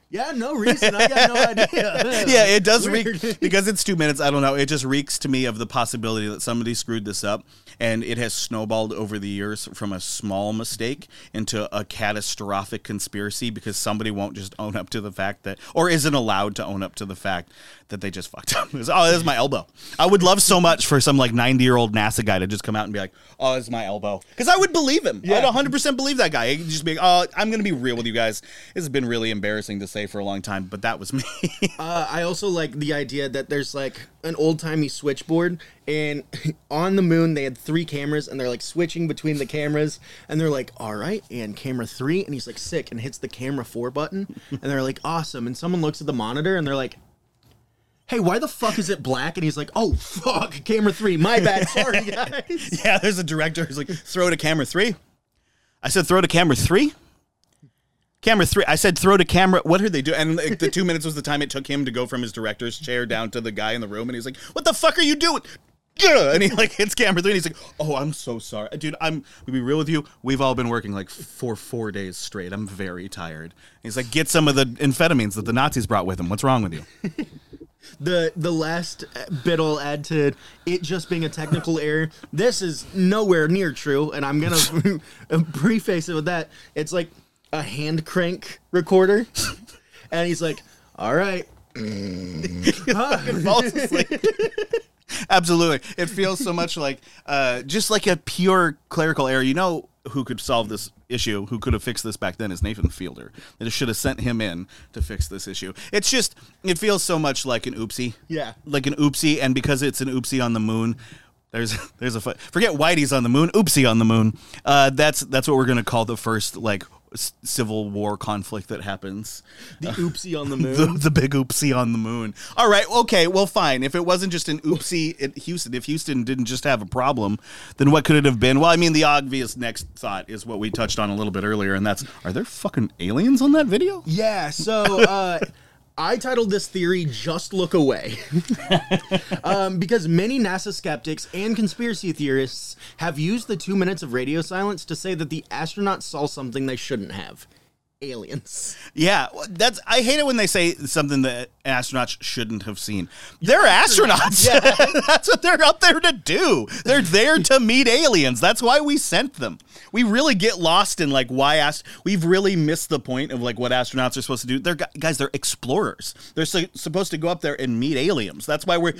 Yeah, no reason. I got no idea. yeah, it does Weird. reek because it's two minutes. I don't know. It just reeks to me of the possibility that somebody screwed this up, and it has snowballed over the years from a small mistake into a catastrophic conspiracy because somebody won't just own up to the fact that, or isn't allowed to own up to the fact that they just fucked up. It's, oh, this is my elbow. I would love so much for some like ninety year old NASA guy to just come out and be like, "Oh, is my elbow," because I would believe him. Yeah. I'd one hundred percent believe that guy. He'd just be, like, "Oh, I'm going to be real with you guys. This has been really embarrassing to say for a long time, but that was me." Uh, I also like the idea that there's like an old timey switchboard, and on the moon they had three cameras, and they're like switching between the cameras, and they're like, "All right," and camera three, and he's like sick and hits the camera four button, and they're like, "Awesome," and someone looks at the monitor, and they're like. Hey, why the fuck is it black? And he's like, "Oh fuck, camera three, my bad, sorry guys." Yeah, there's a director who's like, throw to camera three. I said, throw to camera three. Camera three. I said, throw to camera. What did they do? And like, the two minutes was the time it took him to go from his director's chair down to the guy in the room, and he's like, "What the fuck are you doing?" Ugh, And he like hits camera three, and he's like, "Oh, I'm so sorry, dude. I'm. To be real with you, we've all been working like for four days straight. I'm very tired." He's like, "Get some of the amphetamines that the Nazis brought with them. What's wrong with you?" the the last bit I'll add to it just being a technical error. This is nowhere near true, and I'm gonna preface it with that. It's like a hand crank recorder, and he's like, "All right. Absolutely. It feels so much like uh, just like a pure clerical error. You know who could solve this issue, who could have fixed this back then is Nathan Fielder. They should have sent him in to fix this issue. It's just it feels so much like an oopsie. Yeah. Like an oopsie, and because it's an oopsie on the moon, there's there's a forget Whitey's on the moon, oopsie on the moon. Uh, that's that's what we're gonna call the first like s- civil war conflict that happens. the oopsie on the moon." The, the big oopsie on the moon. All right, okay, well, fine. If it wasn't just an oopsie at Houston, if Houston didn't just have a problem, then what could it have been? Well, I mean, the obvious next thought is what we touched on a little bit earlier, and that's are there fucking aliens on that video? Yeah, so uh, I titled this theory "Just Look Away," um, because many NASA skeptics and conspiracy theorists have used the two minutes of radio silence to say that the astronauts saw something they shouldn't have: aliens. Yeah, that's. I hate it when they say something that astronauts shouldn't have seen. They're astronauts. Yeah. that's what they're up there to do. They're there to meet aliens. That's why we sent them. We really get lost in like why ast. We've really missed the point of like what astronauts are supposed to do. They're guys. They're explorers. They're su- supposed to go up there and meet aliens. That's why we're.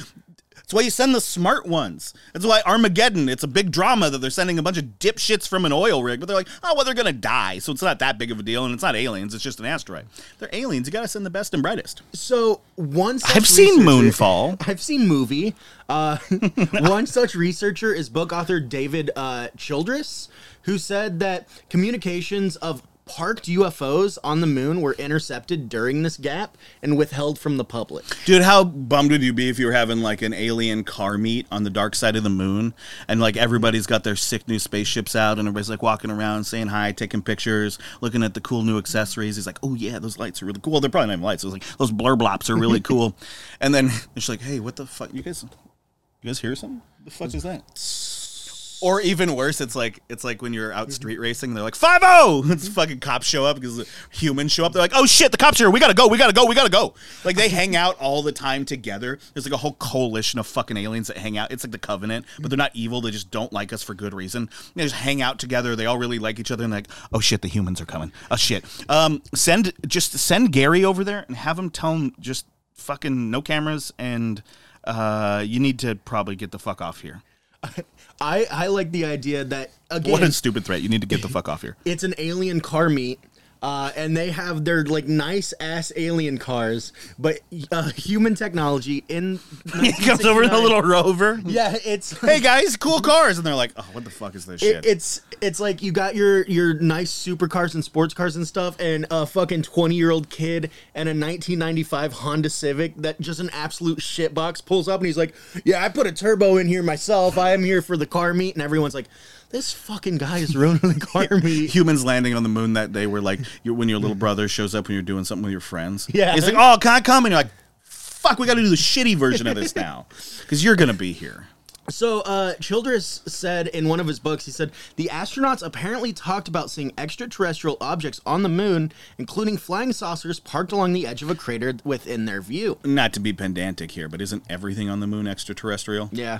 That's why you send the smart ones. That's why Armageddon, it's a big drama that they're sending a bunch of dipshits from an oil rig, but they're like, oh, well, they're going to die. So it's not that big of a deal. And it's not aliens, it's just an asteroid. They're aliens. You got to send the best and brightest. So one I've seen Moonfall. I've seen movie. Uh, one such researcher is book author David uh, Childress, who said that communications of parked UFOs on the moon were intercepted during this gap and withheld from the public. Dude, how bummed would you be if you were having like an alien car meet on the dark side of the moon and like everybody's got their sick new spaceships out and everybody's like walking around saying hi, taking pictures, looking at the cool new accessories. He's like, oh yeah, those lights are really cool. They're probably not even lights. It was like, those blur blops are really cool. and then she's like, hey, what the fuck? You guys, you guys hear something? The fuck is that? Or even worse, it's like it's like when you're out street racing, they're like five zero. It's fucking cops show up because humans show up. They're like, oh shit, the cops here. We gotta go. We gotta go. We gotta go. Like they hang out all the time together. There's like a whole coalition of fucking aliens that hang out. It's like the Covenant, but they're not evil. They just don't like us for good reason. They just hang out together. They all really like each other. And like, oh shit, the humans are coming. Oh shit. Um, send just send Gary over there and have him tell him just fucking no cameras and uh, you need to probably get the fuck off here. I, I like the idea that again What a stupid threat! You need to get the fuck off here. it's an alien car meet. Uh, and they have their like nice ass alien cars, but uh, human technology in comes over in a little rover. yeah, it's Hey guys, cool cars, and they're like, "Oh, what the fuck is this It, shit?" it's it's like you got your your nice supercars and sports cars and stuff, and a fucking twenty year old kid and a 1995 Honda Civic that just an absolute shitbox pulls up, and he's like, "Yeah, I put a turbo in here myself. I am here for the car meet," and everyone's like, "This fucking guy is ruining the car. Humans landing on the moon that day were like when your little brother shows up when you're doing something with your friends. Yeah. he's like, "Oh, can I come?" And you're like, "Fuck, we got to do the shitty version of this now because you're gonna be here." So, uh, Childress said in one of his books, he said, the astronauts apparently talked about seeing extraterrestrial objects on the moon, including flying saucers parked along the edge of a crater within their view. Not to be pedantic here, but isn't everything on the moon extraterrestrial? Yeah.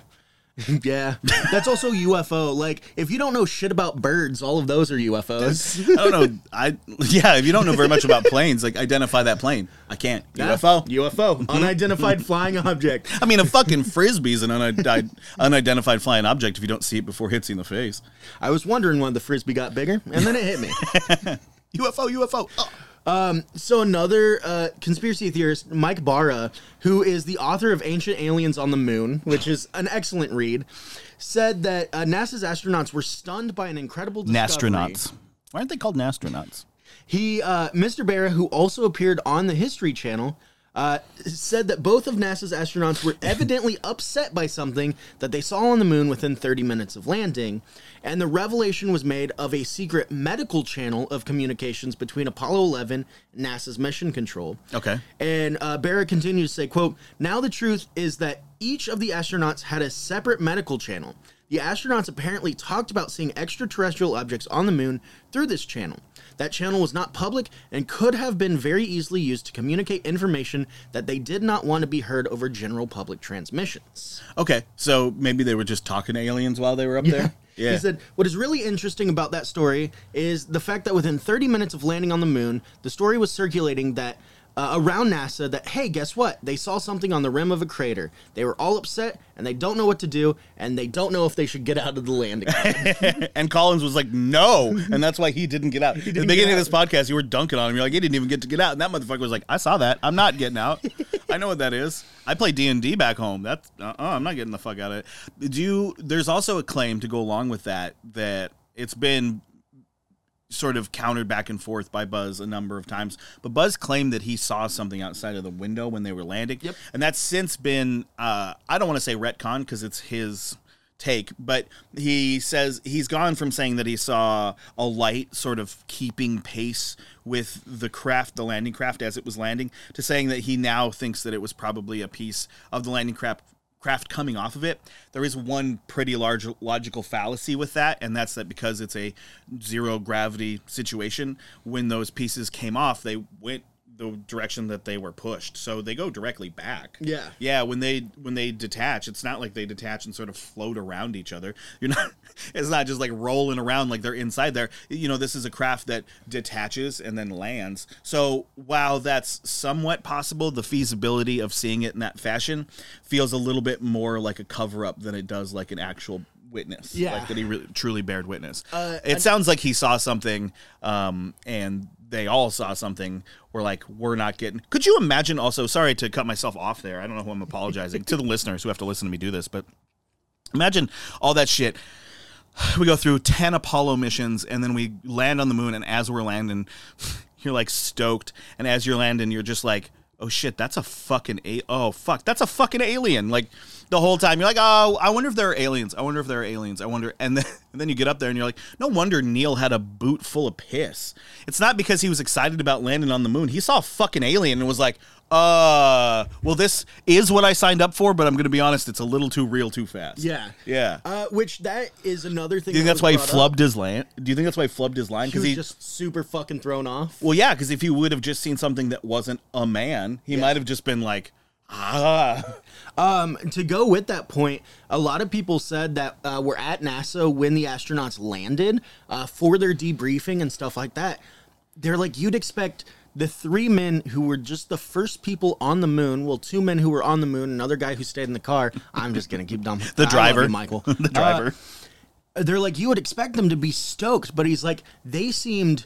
yeah. That's also UFO. Like, if you don't know shit about birds, all of those are UFOs. I don't know. I yeah. If you don't know very much about planes, like identify that plane. I can't. UFO. UFO. Mm-hmm. Unidentified mm-hmm. flying object. I mean, a fucking frisbee's an unidentified, unidentified flying object if you don't see it before it hits you in the face. I was wondering when the frisbee got bigger, and then it hit me. UFO, UFO. Oh. So another uh, conspiracy theorist, Mike Bara, who is the author of Ancient Aliens on the Moon, which is an excellent read, said that uh, NASA's astronauts were stunned by an incredible discovery. Nastronauts. Why aren't they called nastronauts? He, uh, Mr. Bara, who also appeared on the History Channel, uh, said that both of NASA's astronauts were evidently upset by something that they saw on the moon within 30 minutes of landing, and the revelation was made of a secret medical channel of communications between Apollo 11 and NASA's mission control. Okay. And uh, Barrett continues to say, quote, Now the truth is that each of the astronauts had a separate medical channel. The astronauts apparently talked about seeing extraterrestrial objects on the moon through this channel. That channel was not public and could have been very easily used to communicate information that they did not want to be heard over general public transmissions. Okay, so maybe they were just talking to aliens while they were up there. He said, What is really interesting about that story is the fact that within 30 minutes of landing on the moon, the story was circulating that. Uh, around NASA, that hey, guess what? They saw something on the rim of a crater. They were all upset, and they don't know what to do, and they don't know if they should get out of the landing. and Collins was like, "No," and that's why he didn't get out. At the beginning of this podcast, you were dunking on him. You're like, "He didn't even get to get out," and that motherfucker was like, "I saw that. I'm not getting out. I know what that is. I play D and D back home. That's uh, uh I'm not getting the fuck out of it." Do you? There's also a claim to go along with that that it's been sort of countered back and forth by Buzz a number of times. But Buzz claimed that he saw something outside of the window when they were landing. Yep. And that's since been, uh, I don't want to say retcon because it's his take, but he says he's gone from saying that he saw a light sort of keeping pace with the craft, the landing craft as it was landing, to saying that he now thinks that it was probably a piece of the landing craft craft coming off of it. There is one pretty large logical fallacy with that, and that's that because it's a zero gravity situation, when those pieces came off, they went the direction that they were pushed. So they go directly back. Yeah. Yeah, when they when they detach, it's not like they detach and sort of float around each other. You're not it's not just like rolling around like they're inside there. You know, this is a craft that detaches and then lands. So while that's somewhat possible, the feasibility of seeing it in that fashion feels a little bit more like a cover up than it does like an actual witness. Yeah. Like that he really, truly bared witness. Uh, it sounds like he saw something um, and they all saw something we're like we're not getting could you imagine also sorry to cut myself off there i don't know who i'm apologizing to the listeners who have to listen to me do this but imagine all that shit. We go through 10 apollo missions and then we land on the moon and as we're landing you're like stoked and as you're landing you're just like oh shit that's a fucking a- oh fuck that's a fucking alien like the whole time you're like oh i wonder if there are aliens i wonder if there are aliens i wonder and then and then you get up there and you're like no wonder neil had a boot full of piss it's not because he was excited about landing on the moon he saw a fucking alien and was like uh well this is what i signed up for but i'm gonna be honest it's a little too real too fast Yeah. yeah Uh, which that is another thing. do you think that that's why he brought up. flubbed his line do you think that's why he flubbed his line He was he just super fucking thrown off. well yeah because if he would have just seen something that wasn't a man he might have just been like ah Um, to go with that point, a lot of people said that uh, we're at NASA when the astronauts landed uh, for their debriefing and stuff like that. They're like, you'd expect the three men who were just the first people on the moon, well, two men who were on the moon, another guy who stayed in the car. I'm just gonna keep dumb. the I driver you, Michael. the Uh, driver they're like you would expect them to be stoked but he's like they seemed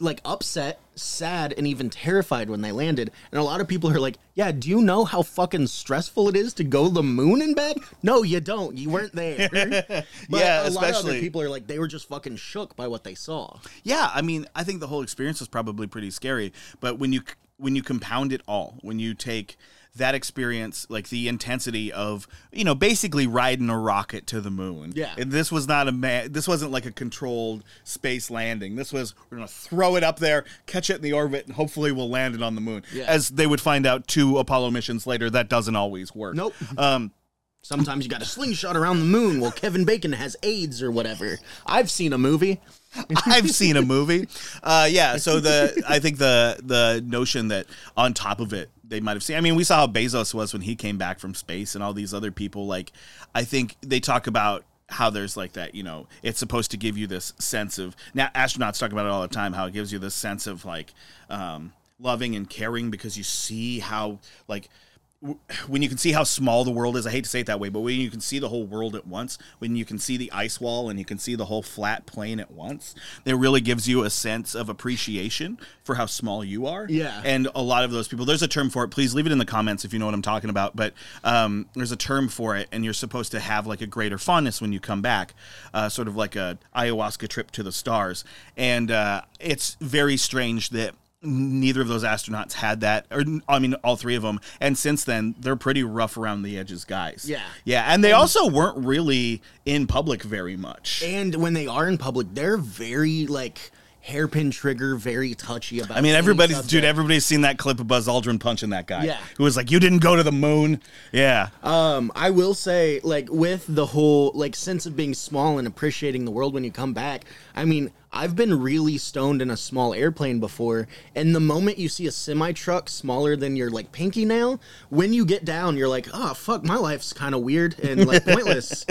like upset sad and even terrified when they landed. And a lot of people are like yeah do you know how fucking stressful it is to go the moon and back no you don't. You weren't there. But Yeah, a lot of other people are like they were just fucking shook by what they saw. Yeah, I mean, I think the whole experience was probably pretty scary. But when you when you compound it all, when you take that experience, like the intensity of you know basically riding a rocket to the moon. Yeah. and this was not a man. This wasn't like a controlled space landing. This was we're gonna throw it up there, catch it in the orbit, and hopefully we'll land it on the moon. Yeah. As they would find out two Apollo missions later, that doesn't always work. Nope. Um, sometimes you got a slingshot around the moon while kevin bacon has aids or whatever i've seen a movie I've seen a movie. Uh, yeah, so the I think the the notion that on top of it they might have seen. I mean, we saw how Bezos was when he came back from space, and all these other people. Like, I think they talk about how there's like that. You know, it's supposed to give you this sense of. Now, astronauts talk about it all the time. How it gives you this sense of like um, loving and caring because you see how like when you can see how small the world is, I hate to say it that way, but when you can see the whole world at once, when you can see the ice wall and you can see the whole flat plane at once, it really gives you a sense of appreciation for how small you are. Yeah. And a lot of those people, there's a term for it. Please leave it in the comments if you know what I'm talking about. But um, there's a term for it, and you're supposed to have like a greater fondness when you come back, uh, sort of like a ayahuasca trip to the stars. And uh, it's very strange that neither of those astronauts had that or i mean all three of them and since then they're pretty rough around the edges guys Yeah. yeah and they also weren't really in public very much and when they are in public they're very like hairpin trigger very touchy about i mean everybody's dude everybody's seen that clip of buzz aldrin punching that guy Yeah. who was like you didn't go to the moon yeah Um, I will say, like, with the whole like sense of being small and appreciating the world when you come back. I mean, I've been really stoned in a small airplane before, and the moment you see a semi truck smaller than your like pinky nail, when you get down, you're like, oh fuck, my life's kind of weird and like pointless.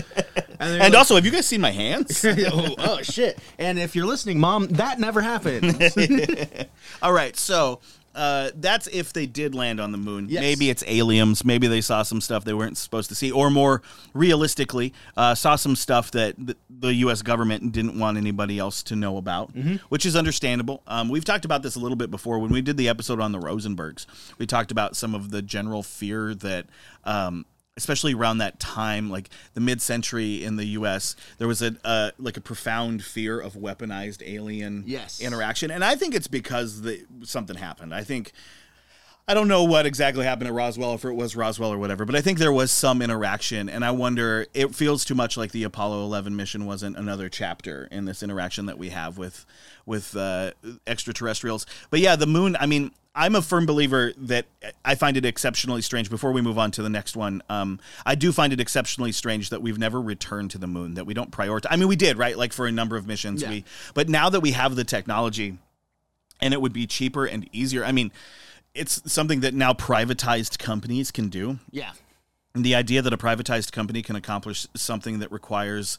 And, and like, also have you guys seen my hands oh, oh shit! And if you're listening, mom, that never happened. All right, so uh, that's if they did land on the moon. Yes. Maybe it's aliens. Maybe they saw some stuff they weren't supposed to see, or more realistically, uh, saw some stuff that the, the U.S. government didn't want anybody else to know about, which is understandable. Um, we've talked about this a little bit before when we did the episode on the Rosenbergs. We talked about some of the general fear that. Um, especially around that time, like the mid-century in the U.S., there was a uh, like a profound fear of weaponized alien Yes. interaction, and I think it's because the, something happened. I think I don't know what exactly happened at Roswell, if it was Roswell or whatever, but I think there was some interaction, and I wonder. It feels too much like the Apollo 11 mission wasn't another chapter in this interaction that we have with with uh, extraterrestrials. But yeah, the moon. I mean, I'm a firm believer that I find it exceptionally strange. Before we move on to the next one, um, I do find it exceptionally strange that we've never returned to the moon. That we don't prioritize. I mean, we did right, like for a number of missions. Yeah. We, but now that we have the technology and it would be cheaper and easier. I mean, it's something that now privatized companies can do. Yeah. And the idea that a privatized company can accomplish something that requires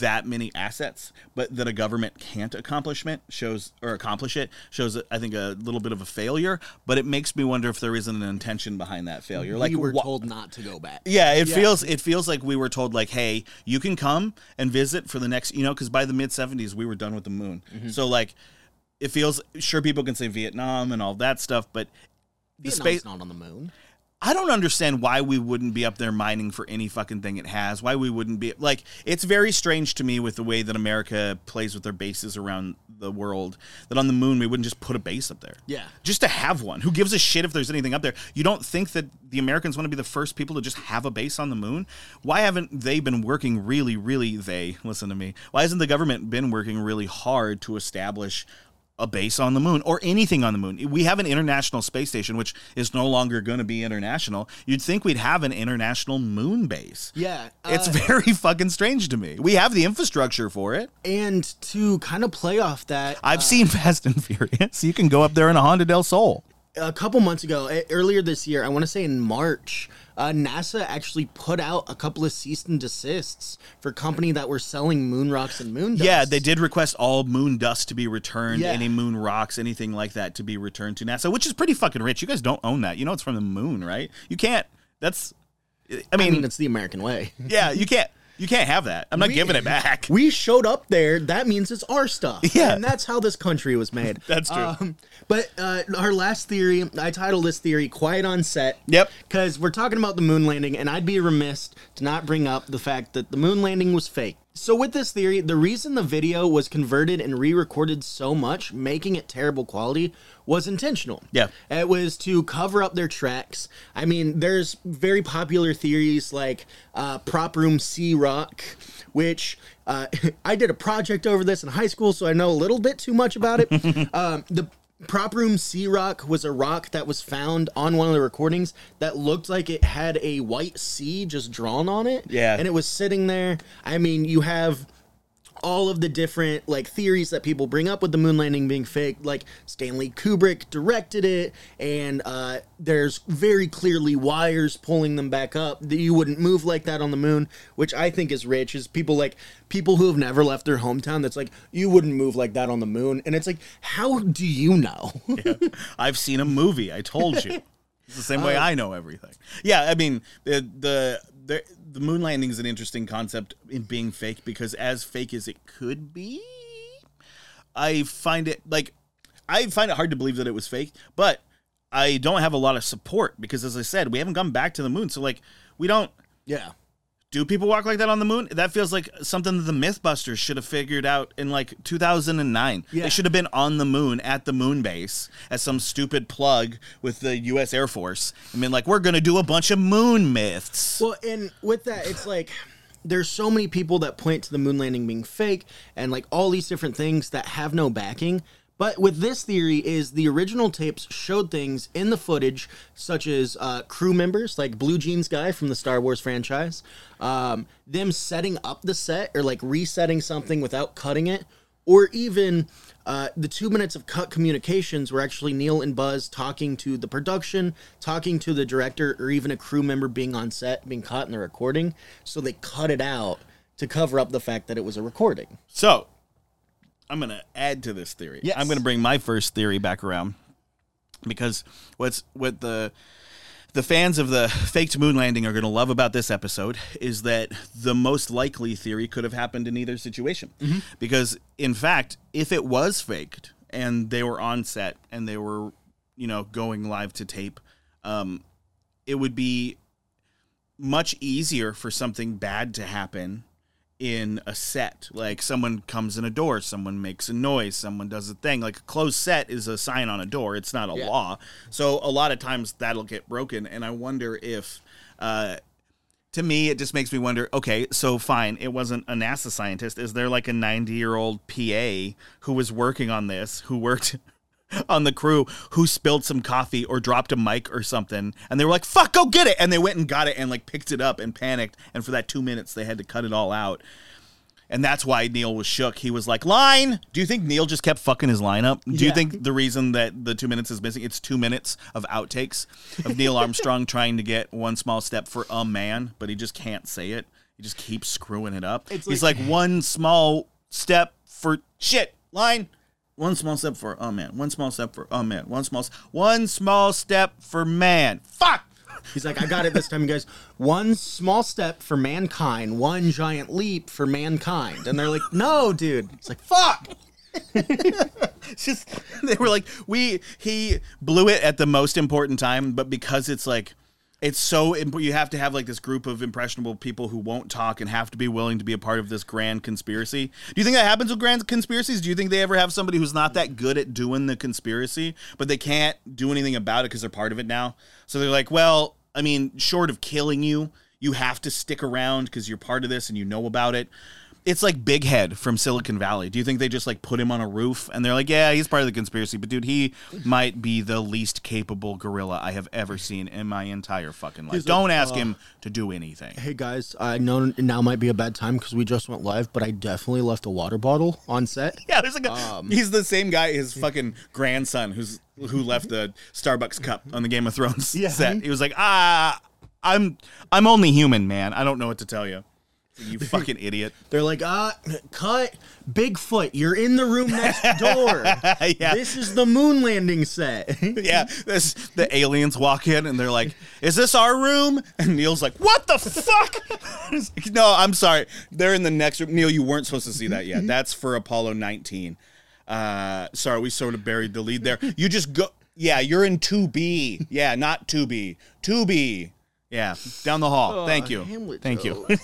that many assets, but that a government can't accomplish it shows or accomplish it shows I think a little bit of a failure. But it makes me wonder if there isn't an intention behind that failure. Like Like we were wha- told not to go back. yeah, it Yeah. feels it feels like we were told like, hey, you can come and visit for the next, you know, because by the mid '70s we were done with the moon. Mm-hmm. So like, it feels sure people can say Vietnam and all that stuff, but the space. not on the moon. I don't understand why we wouldn't be up there mining for any fucking thing it has. Why we wouldn't be like it's very strange to me with the way that America plays with their bases around the world. That on the moon we wouldn't just put a base up there. Yeah. Just to have one. Who gives a shit if there's anything up there? You don't think that the Americans want to be the first people to just have a base on the moon? Why haven't they been working really, really they listen to me? Why hasn't the government been working really hard to establish a base on the moon or anything on the moon. We have an international space station, which is no longer going to be international. You'd think we'd have an international moon base. Yeah. It's uh, very fucking strange to me. We have the infrastructure for it. and to kind of play off that, I've seen Fast and Furious. You can go up there in a Honda Del Sol. a couple months ago, earlier this year, I want to say in March, uh, NASA actually put out a couple of cease and desists for company that were selling moon rocks and moon dust. Yeah, they did request all moon dust to be returned, Yeah. any moon rocks, anything like that to be returned to NASA, which is pretty fucking rich. You guys don't own that. You know it's from the moon, right? You can't. That's. I I mean, mean, it's the American way. yeah, you can't. You can't have that. I'm not We- giving it back. we showed up there. That means it's our stuff. Yeah. and that's how this country was made. That's true. Um, but uh, our last theory, I titled this theory "Quiet on Set." Yep. Because we're talking about the moon landing, and I'd be remiss to not bring up the fact that the moon landing was fake. So, with this theory, the reason the video was converted and re recorded so much, making it terrible quality, was intentional. Yeah. It was to cover up their tracks. I mean, there's very popular theories like uh, Prop Room C Rock, which uh, I did a project over this in high school, so I know a little bit too much about it. um, the Prop Room C Rock was a rock that was found on one of the recordings that looked like it had a white C just drawn on it. Yeah. And it was sitting there. I mean, you have all of the different like theories that people bring up with the moon landing being fake like stanley kubrick directed it and uh, there's very clearly wires pulling them back up that you wouldn't move like that on the moon which i think is rich is people like people who have never left their hometown that's like you wouldn't move like that on the moon and it's like how do you know I've seen a movie. I told you. It's the same way I know everything. Yeah, I mean the the the, moon landing is an interesting concept in being fake because as fake as it could be, I find it like I find it hard to believe that it was fake, but I don't have a lot of support because as I said, we haven't gone back to the moon. So like we don't yeah do people walk like that on the moon? That feels like something that the Mythbusters should have figured out in like 2009. Yeah. They should have been on the moon at the moon base as some stupid plug with the U.S. Air Force. I mean, like, we're going to do a bunch of moon myths. Well, and with that, it's like there's so many people that point to the moon landing being fake and like all these different things that have no backing. But with this theory is the original tapes showed things in the footage, such as uh, crew members like Blue Jeans guy from the Star Wars franchise, um, them setting up the set or like resetting something without cutting it, or even uh, the two minutes of cut communications were actually Neil and Buzz talking to the production, talking to the director, or even a crew member being on set, being caught in the recording. So they cut it out to cover up the fact that it was a recording. So, I'm going to add to this theory. Yes. I'm going to bring my first theory back around because what's what the the fans of the faked moon landing are going to love about this episode is that the most likely theory could have happened in either situation. Because in fact, if it was faked and they were on set and they were, you know, going live to tape, um, it would be much easier for something bad to happen in a set. Like someone comes in a door, someone makes a noise, someone does a thing. Like a closed set is a sign on a door. It's not a Yeah. law. So a lot of times that'll get broken. And I wonder if uh to me it just makes me wonder, okay, so fine, it wasn't a NASA scientist. Is there like a 90 year old PA who was working on this, who worked on the crew who spilled some coffee or dropped a mic or something and they were like fuck go get it and they went and got it and like picked it up and panicked and for that two minutes they had to cut it all out And that's why Neil was shook. He was like, "Line." Do you think Neil just kept fucking his line up? Do you think the reason that the two minutes is missing? It's two minutes of outtakes of Neil Armstrong trying to get one small step for a man, but he just can't say it. He just keeps screwing it up. It's He's like- like one small step for shit line. One small step for a man. One small step for a man. One small one small step for man. Fuck. He's like, I got it this time, you guys. One small step for mankind, one giant leap for mankind. And they're like, no, dude. It's like, fuck. It's just they were like we he blew it at the most important time but because it's like it's so you have to have like this group of impressionable people who won't talk and have to be willing to be a part of this grand conspiracy. Do you think that happens with grand conspiracies? Do you think they ever have somebody who's not that good at doing the conspiracy but they can't do anything about it because they're part of it now? So they're like well i mean short of killing you you have to stick around because you're part of this and you know about it it's like Big Head from Silicon Valley. Do you think they just like put him on a roof and they're like, yeah, he's part of the conspiracy, but dude, he might be the least capable gorilla I have ever seen in my entire fucking life. He's Don't like, ask uh, him to do anything. Hey, guys, I know now might be a bad time because we just went live, but I definitely left a water bottle on set. Yeah, there's like a, Um, he's the same guy, his fucking grandson who's who left the Starbucks cup on the Game of Thrones Yeah. set. He was like, ah, I'm I'm only human, man. I don't know what to tell you. You fucking idiot. They're like, ah, cut. Bigfoot, you're in the room next door. Yeah. This is the moon landing set. Yeah, this, the aliens walk in and they're like, "Is this our room?" And Neil's like, "What the fuck?" No, I'm sorry. They're in the next room. Neil, you weren't supposed to see that yet. That's for Apollo 19. Uh, sorry, we sort of buried the lead there. You just go. Yeah, you're in 2B. Yeah, not 2B. 2B. Yeah, down the hall. Thank you. Hamlet Thank you.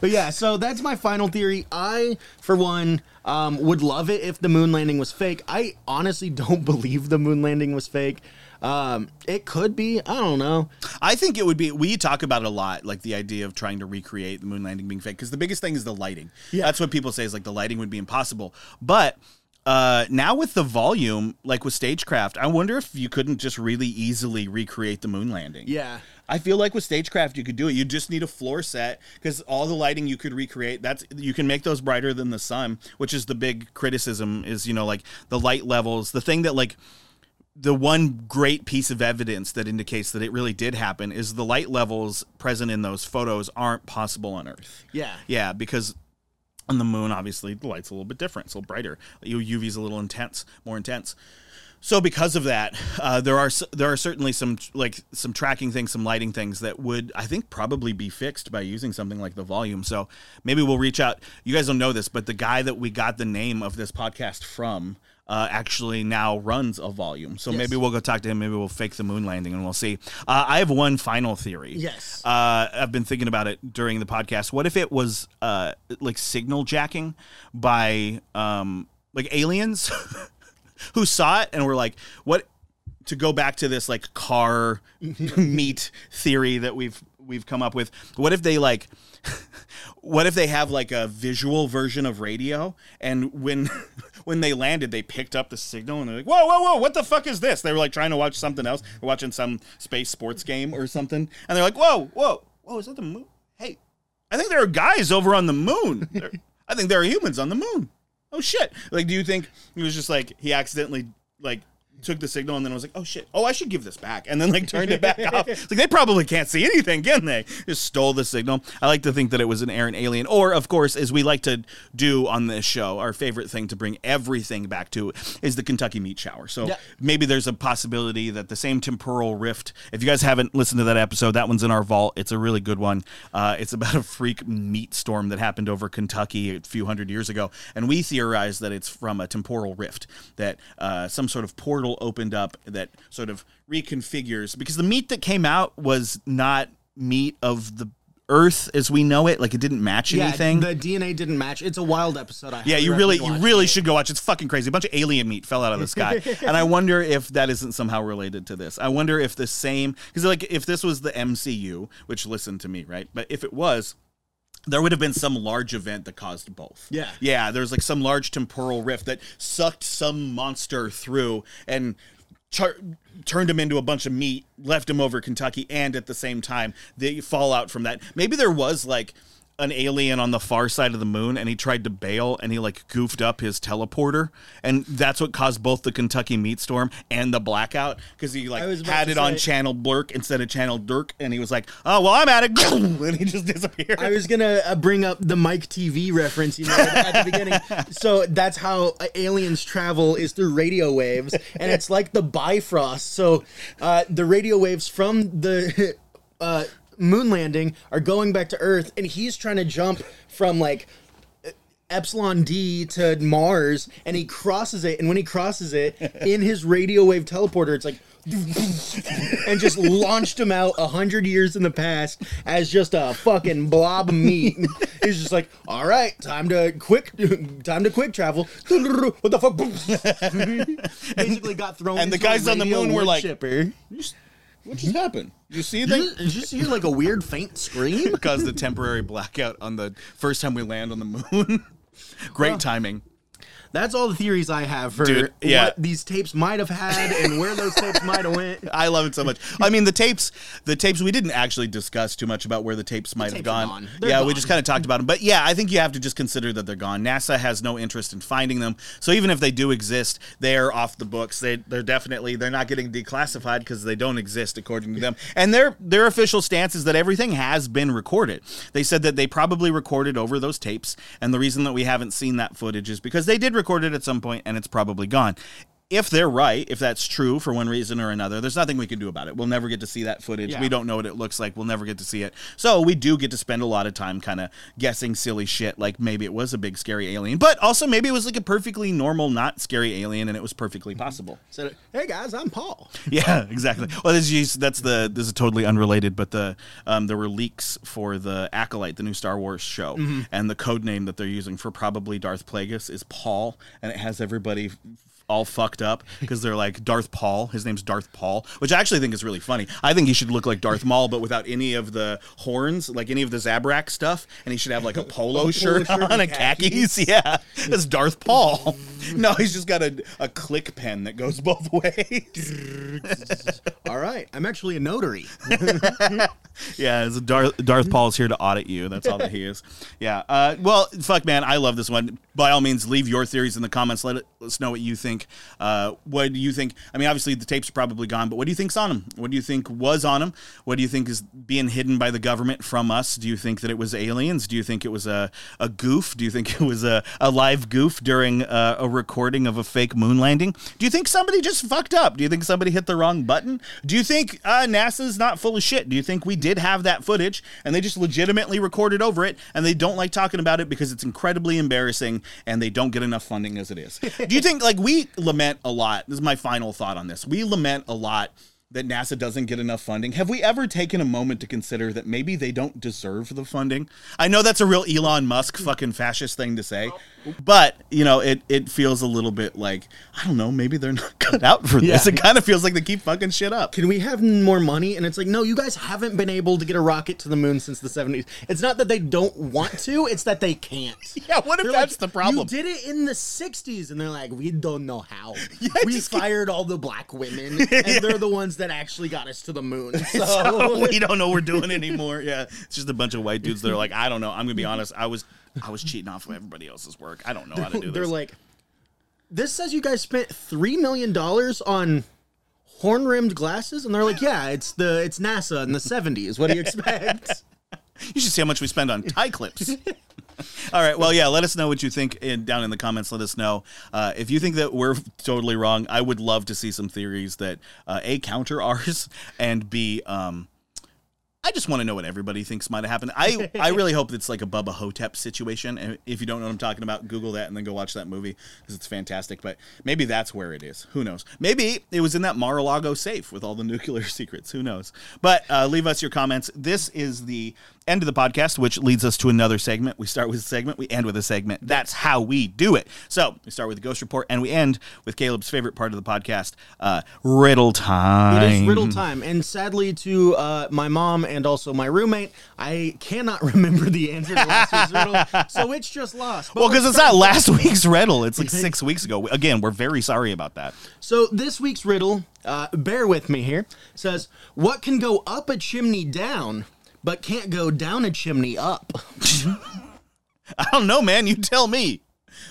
But yeah, so that's my final theory. I, for one, um, would love it if the moon landing was fake. I honestly don't believe the moon landing was fake. Um, it could be. I don't know. I think it would be. We talk about it a lot, like the idea of trying to recreate the moon landing being fake, because the biggest thing is the lighting. Yeah. that's what people say is like the lighting would be impossible. But uh, now with the volume, like with stagecraft, I wonder if you couldn't just really easily recreate the moon landing. Yeah. I feel like with stagecraft you could do it. You just need a floor set because all the lighting you could recreate. That's you can make those brighter than the sun, which is the big criticism. Is you know like the light levels. The thing that like the one great piece of evidence that indicates that it really did happen is the light levels present in those photos aren't possible on Earth. Yeah. Yeah, because on the moon, obviously, the light's a little bit different. It's a little brighter. U- UV's a little intense, more intense. So because of that, uh, there are there are certainly some like some tracking things, some lighting things that would I think probably be fixed by using something like the volume. So maybe we'll reach out. You guys don't know this, but the guy that we got the name of this podcast from uh, actually now runs a volume. So Yes. maybe we'll go talk to him. Maybe we'll fake the moon landing and we'll see. Uh, I have one final theory. Yes. Uh, I've been thinking about it during the podcast. What if it was uh, like signal jacking by um, like aliens who saw it and were like, what? To go back to this like car meat theory that we've we've come up with. What if they like? What if they have like a visual version of radio and when when they landed they picked up the signal and they're like, "Whoa, whoa, whoa, what the fuck is this?" They were like trying to watch something else, They're watching some space sports game or something. And they're like, "Whoa, whoa, whoa, is that the moon? Hey, I think there are guys over on the moon. I think there are humans on the moon. Oh shit! Like, do you think he was just like he accidentally like took the signal and then I was like, oh shit, oh I should give this back, and then like turned it back off? It's like they probably can't see anything, can they? Just stole the signal. I like to think that it was an errant alien, or of course, as we like to do on this show, our favorite thing to bring everything back to is the Kentucky meat shower. So Yeah. maybe there's a possibility that the same temporal rift. If you guys haven't listened to that episode, that one's in our vault. It's a really good one. Uh, it's about a freak meat storm that happened over Kentucky a few hundred years ago, and we theorize that it's from a temporal rift that uh, some sort of portal opened up that sort of reconfigures because the meat that came out was not meat of the earth as we know it like it didn't match Yeah, anything the DNA didn't match. It's a wild episode. I yeah, you really, you really it. should go watch. It's fucking crazy. A bunch of alien meat fell out of the sky, and I wonder if that isn't somehow related to this. I wonder if the same because like if this was the MCU, which listen to me, right? But if it was, there would have been some large event that caused both. Yeah. yeah. There's like some large temporal rift that sucked some monster through and. Char- turned him into a bunch of meat, left him over Kentucky, and at the same time, the fallout from that. Maybe there was like an alien on the far side of the moon and he tried to bail and he like goofed up his teleporter and that's what caused both the Kentucky meat storm and the blackout because he like I was about had it on channel blurk instead of channel dirk and he was like oh well i'm at it and he just disappeared I was gonna uh, bring up the Mike Teavee reference you know at the beginning. So that's how uh, aliens travel is through radio waves, and it's like the Bifrost. So uh, the radio waves from the uh, moon landing are going back to Earth, and he's trying to jump from like epsilon d to mars and he crosses it and when he crosses it in his radio wave teleporter it's like and just launched him out a hundred years in the past as just a fucking blob of meat. He's just like all right time to quick time to quick travel. What the fuck? Basically got thrown and the guys on the moon were like- chipper. What just happened? You see did that? you, did you just hear like a weird faint scream? Caused the temporary blackout on the first time we land on the moon. Great timing That's all the theories I have for Dude, yeah. what these tapes might have had and where those tapes might have went. I love it so much. I mean, the tapes, the tapes. We didn't actually discuss too much about where the tapes might have tapes are gone. gone. Yeah, we just kind of talked about them. But yeah, I think you have to just consider that they're gone. NASA has no interest in finding them. So even if they do exist, they're off the books. They they're definitely they're not getting declassified because they don't exist according to them. And their their official stance is that everything has been recorded. They said that they probably recorded over those tapes, and the reason that we haven't seen that footage is because they did record it at some point, and it's probably gone if they're right, if that's true for one reason or another, there's nothing we can do about it. We'll never get to see that footage. Yeah. We don't know what it looks like. We'll never get to see it. So we do get to spend a lot of time kind of guessing silly shit, like maybe it was a big scary alien, but also maybe it was like a perfectly normal, not scary alien, and it was perfectly possible. Said, "Hey guys, I'm Paul." Yeah, exactly. Well, this is that's the this is totally unrelated, but the um, there were leaks for the Acolyte, the new Star Wars show, and the code name that they're using for probably Darth Plagueis is Paul, and it has everybody all fucked up because they're like Darth Paul. His name's Darth Paul, which I actually think is really funny. I think he should look like Darth Maul, but without any of the horns, like any of the Zabrak stuff, and he should have like a polo, shirt, shirt on and and khakis. Yeah, that's Darth Paul. No, he's just got a, a click pen that goes both ways. All right, I'm actually a notary. Yeah, Darth, Darth Paul's here to audit you. That's all that he is. Yeah. Uh, well, fuck, man, I love this one. By all means, leave your theories in the comments. Let us know what you think. Uh, what do you think? I mean, obviously the tapes are probably gone, but what do you think's on them? What do you think was on them? What do you think is being hidden by the government from us? Do you think that it was aliens? Do you think it was a, a goof? Do you think it was a, a live goof during uh, a recording of a fake moon landing? Do you think somebody just fucked up? Do you think somebody hit the wrong button? Do you think uh, NASA's not full of shit? Do you think we did have that footage and they just legitimately recorded over it and they don't like talking about it because it's incredibly embarrassing and they don't get enough funding as it is? Do you think, like, we lament a lot? This is my final thought on this. We lament a lot that NASA doesn't get enough funding. Have we ever taken a moment to consider that maybe they don't deserve the funding? I know that's a real Elon Musk fucking fascist thing to say, but you know, it it feels a little bit like I don't know, maybe they're not cut out for this. Yeah. It kind of feels like they keep fucking shit up. Can we have more money? And it's like, no, you guys haven't been able to get a rocket to the moon since the 70s. It's not that they don't want to, it's that they can't. Yeah, what if They're that's like, the problem? You did it in the 60s, and they're like, we don't know how. Yeah, we fired all the black women, and they're the ones that actually got us to the moon. So, we don't know what we're doing anymore. Yeah, it's just a bunch of white dudes that are like, I don't know. I'm gonna be honest. I was I was cheating off of everybody else's work. I don't know how to do they're like, this says you guys spent $3 million on horn rimmed glasses? And they're like, yeah, it's the it's NASA in the 70s. What do you expect? You should see how much we spend on tie clips. All right. Well, yeah. Let us know what you think in, down in the comments. Let us know uh, if you think that we're totally wrong. I would love to see some theories that uh, a counter ours and b um, I just want to know what everybody thinks might have happened. I I really hope it's like a Bubba Ho-Tep situation. And if you don't know what I'm talking about, Google that and then go watch that movie because it's fantastic. But maybe that's where it is. Who knows? Maybe it was in that Mar-a-Lago safe with all the nuclear secrets. Who knows? But uh, leave us your comments. This is the end of the podcast, which leads us to another segment. We start with a segment, we end with a segment. That's how we do it. So we start with the Ghost Report, and we end with Caleb's favorite part of the podcast, uh, Riddle Time. It is riddle time, and sadly, to uh, my mom and also my roommate, I cannot remember the answer to last week's riddle, so it's just lost. But Well, because it's not last week's riddle. It's like six weeks ago. Again, we're very sorry about that. So this week's riddle, uh, bear with me here, says, "What can go up a chimney down, but can't go down a chimney up. I don't know, man. You tell me.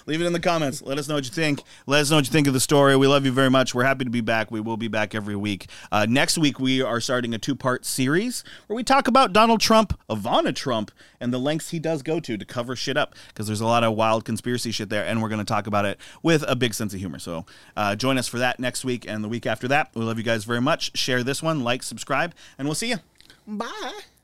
Leave it in the comments. Let us know what you think. Let us know what you think of the story. We love you very much. We're happy to be back. We will be back every week. Uh, next week, we are starting a two part series where we talk about Donald Trump, Ivana Trump, and the lengths he does go to to cover shit up because there's a lot of wild conspiracy shit there, and we're going to talk about it with a big sense of humor. So uh, join us for that next week and the week after that. We love you guys very much. Share this one, like, subscribe, and we'll see you. Bye.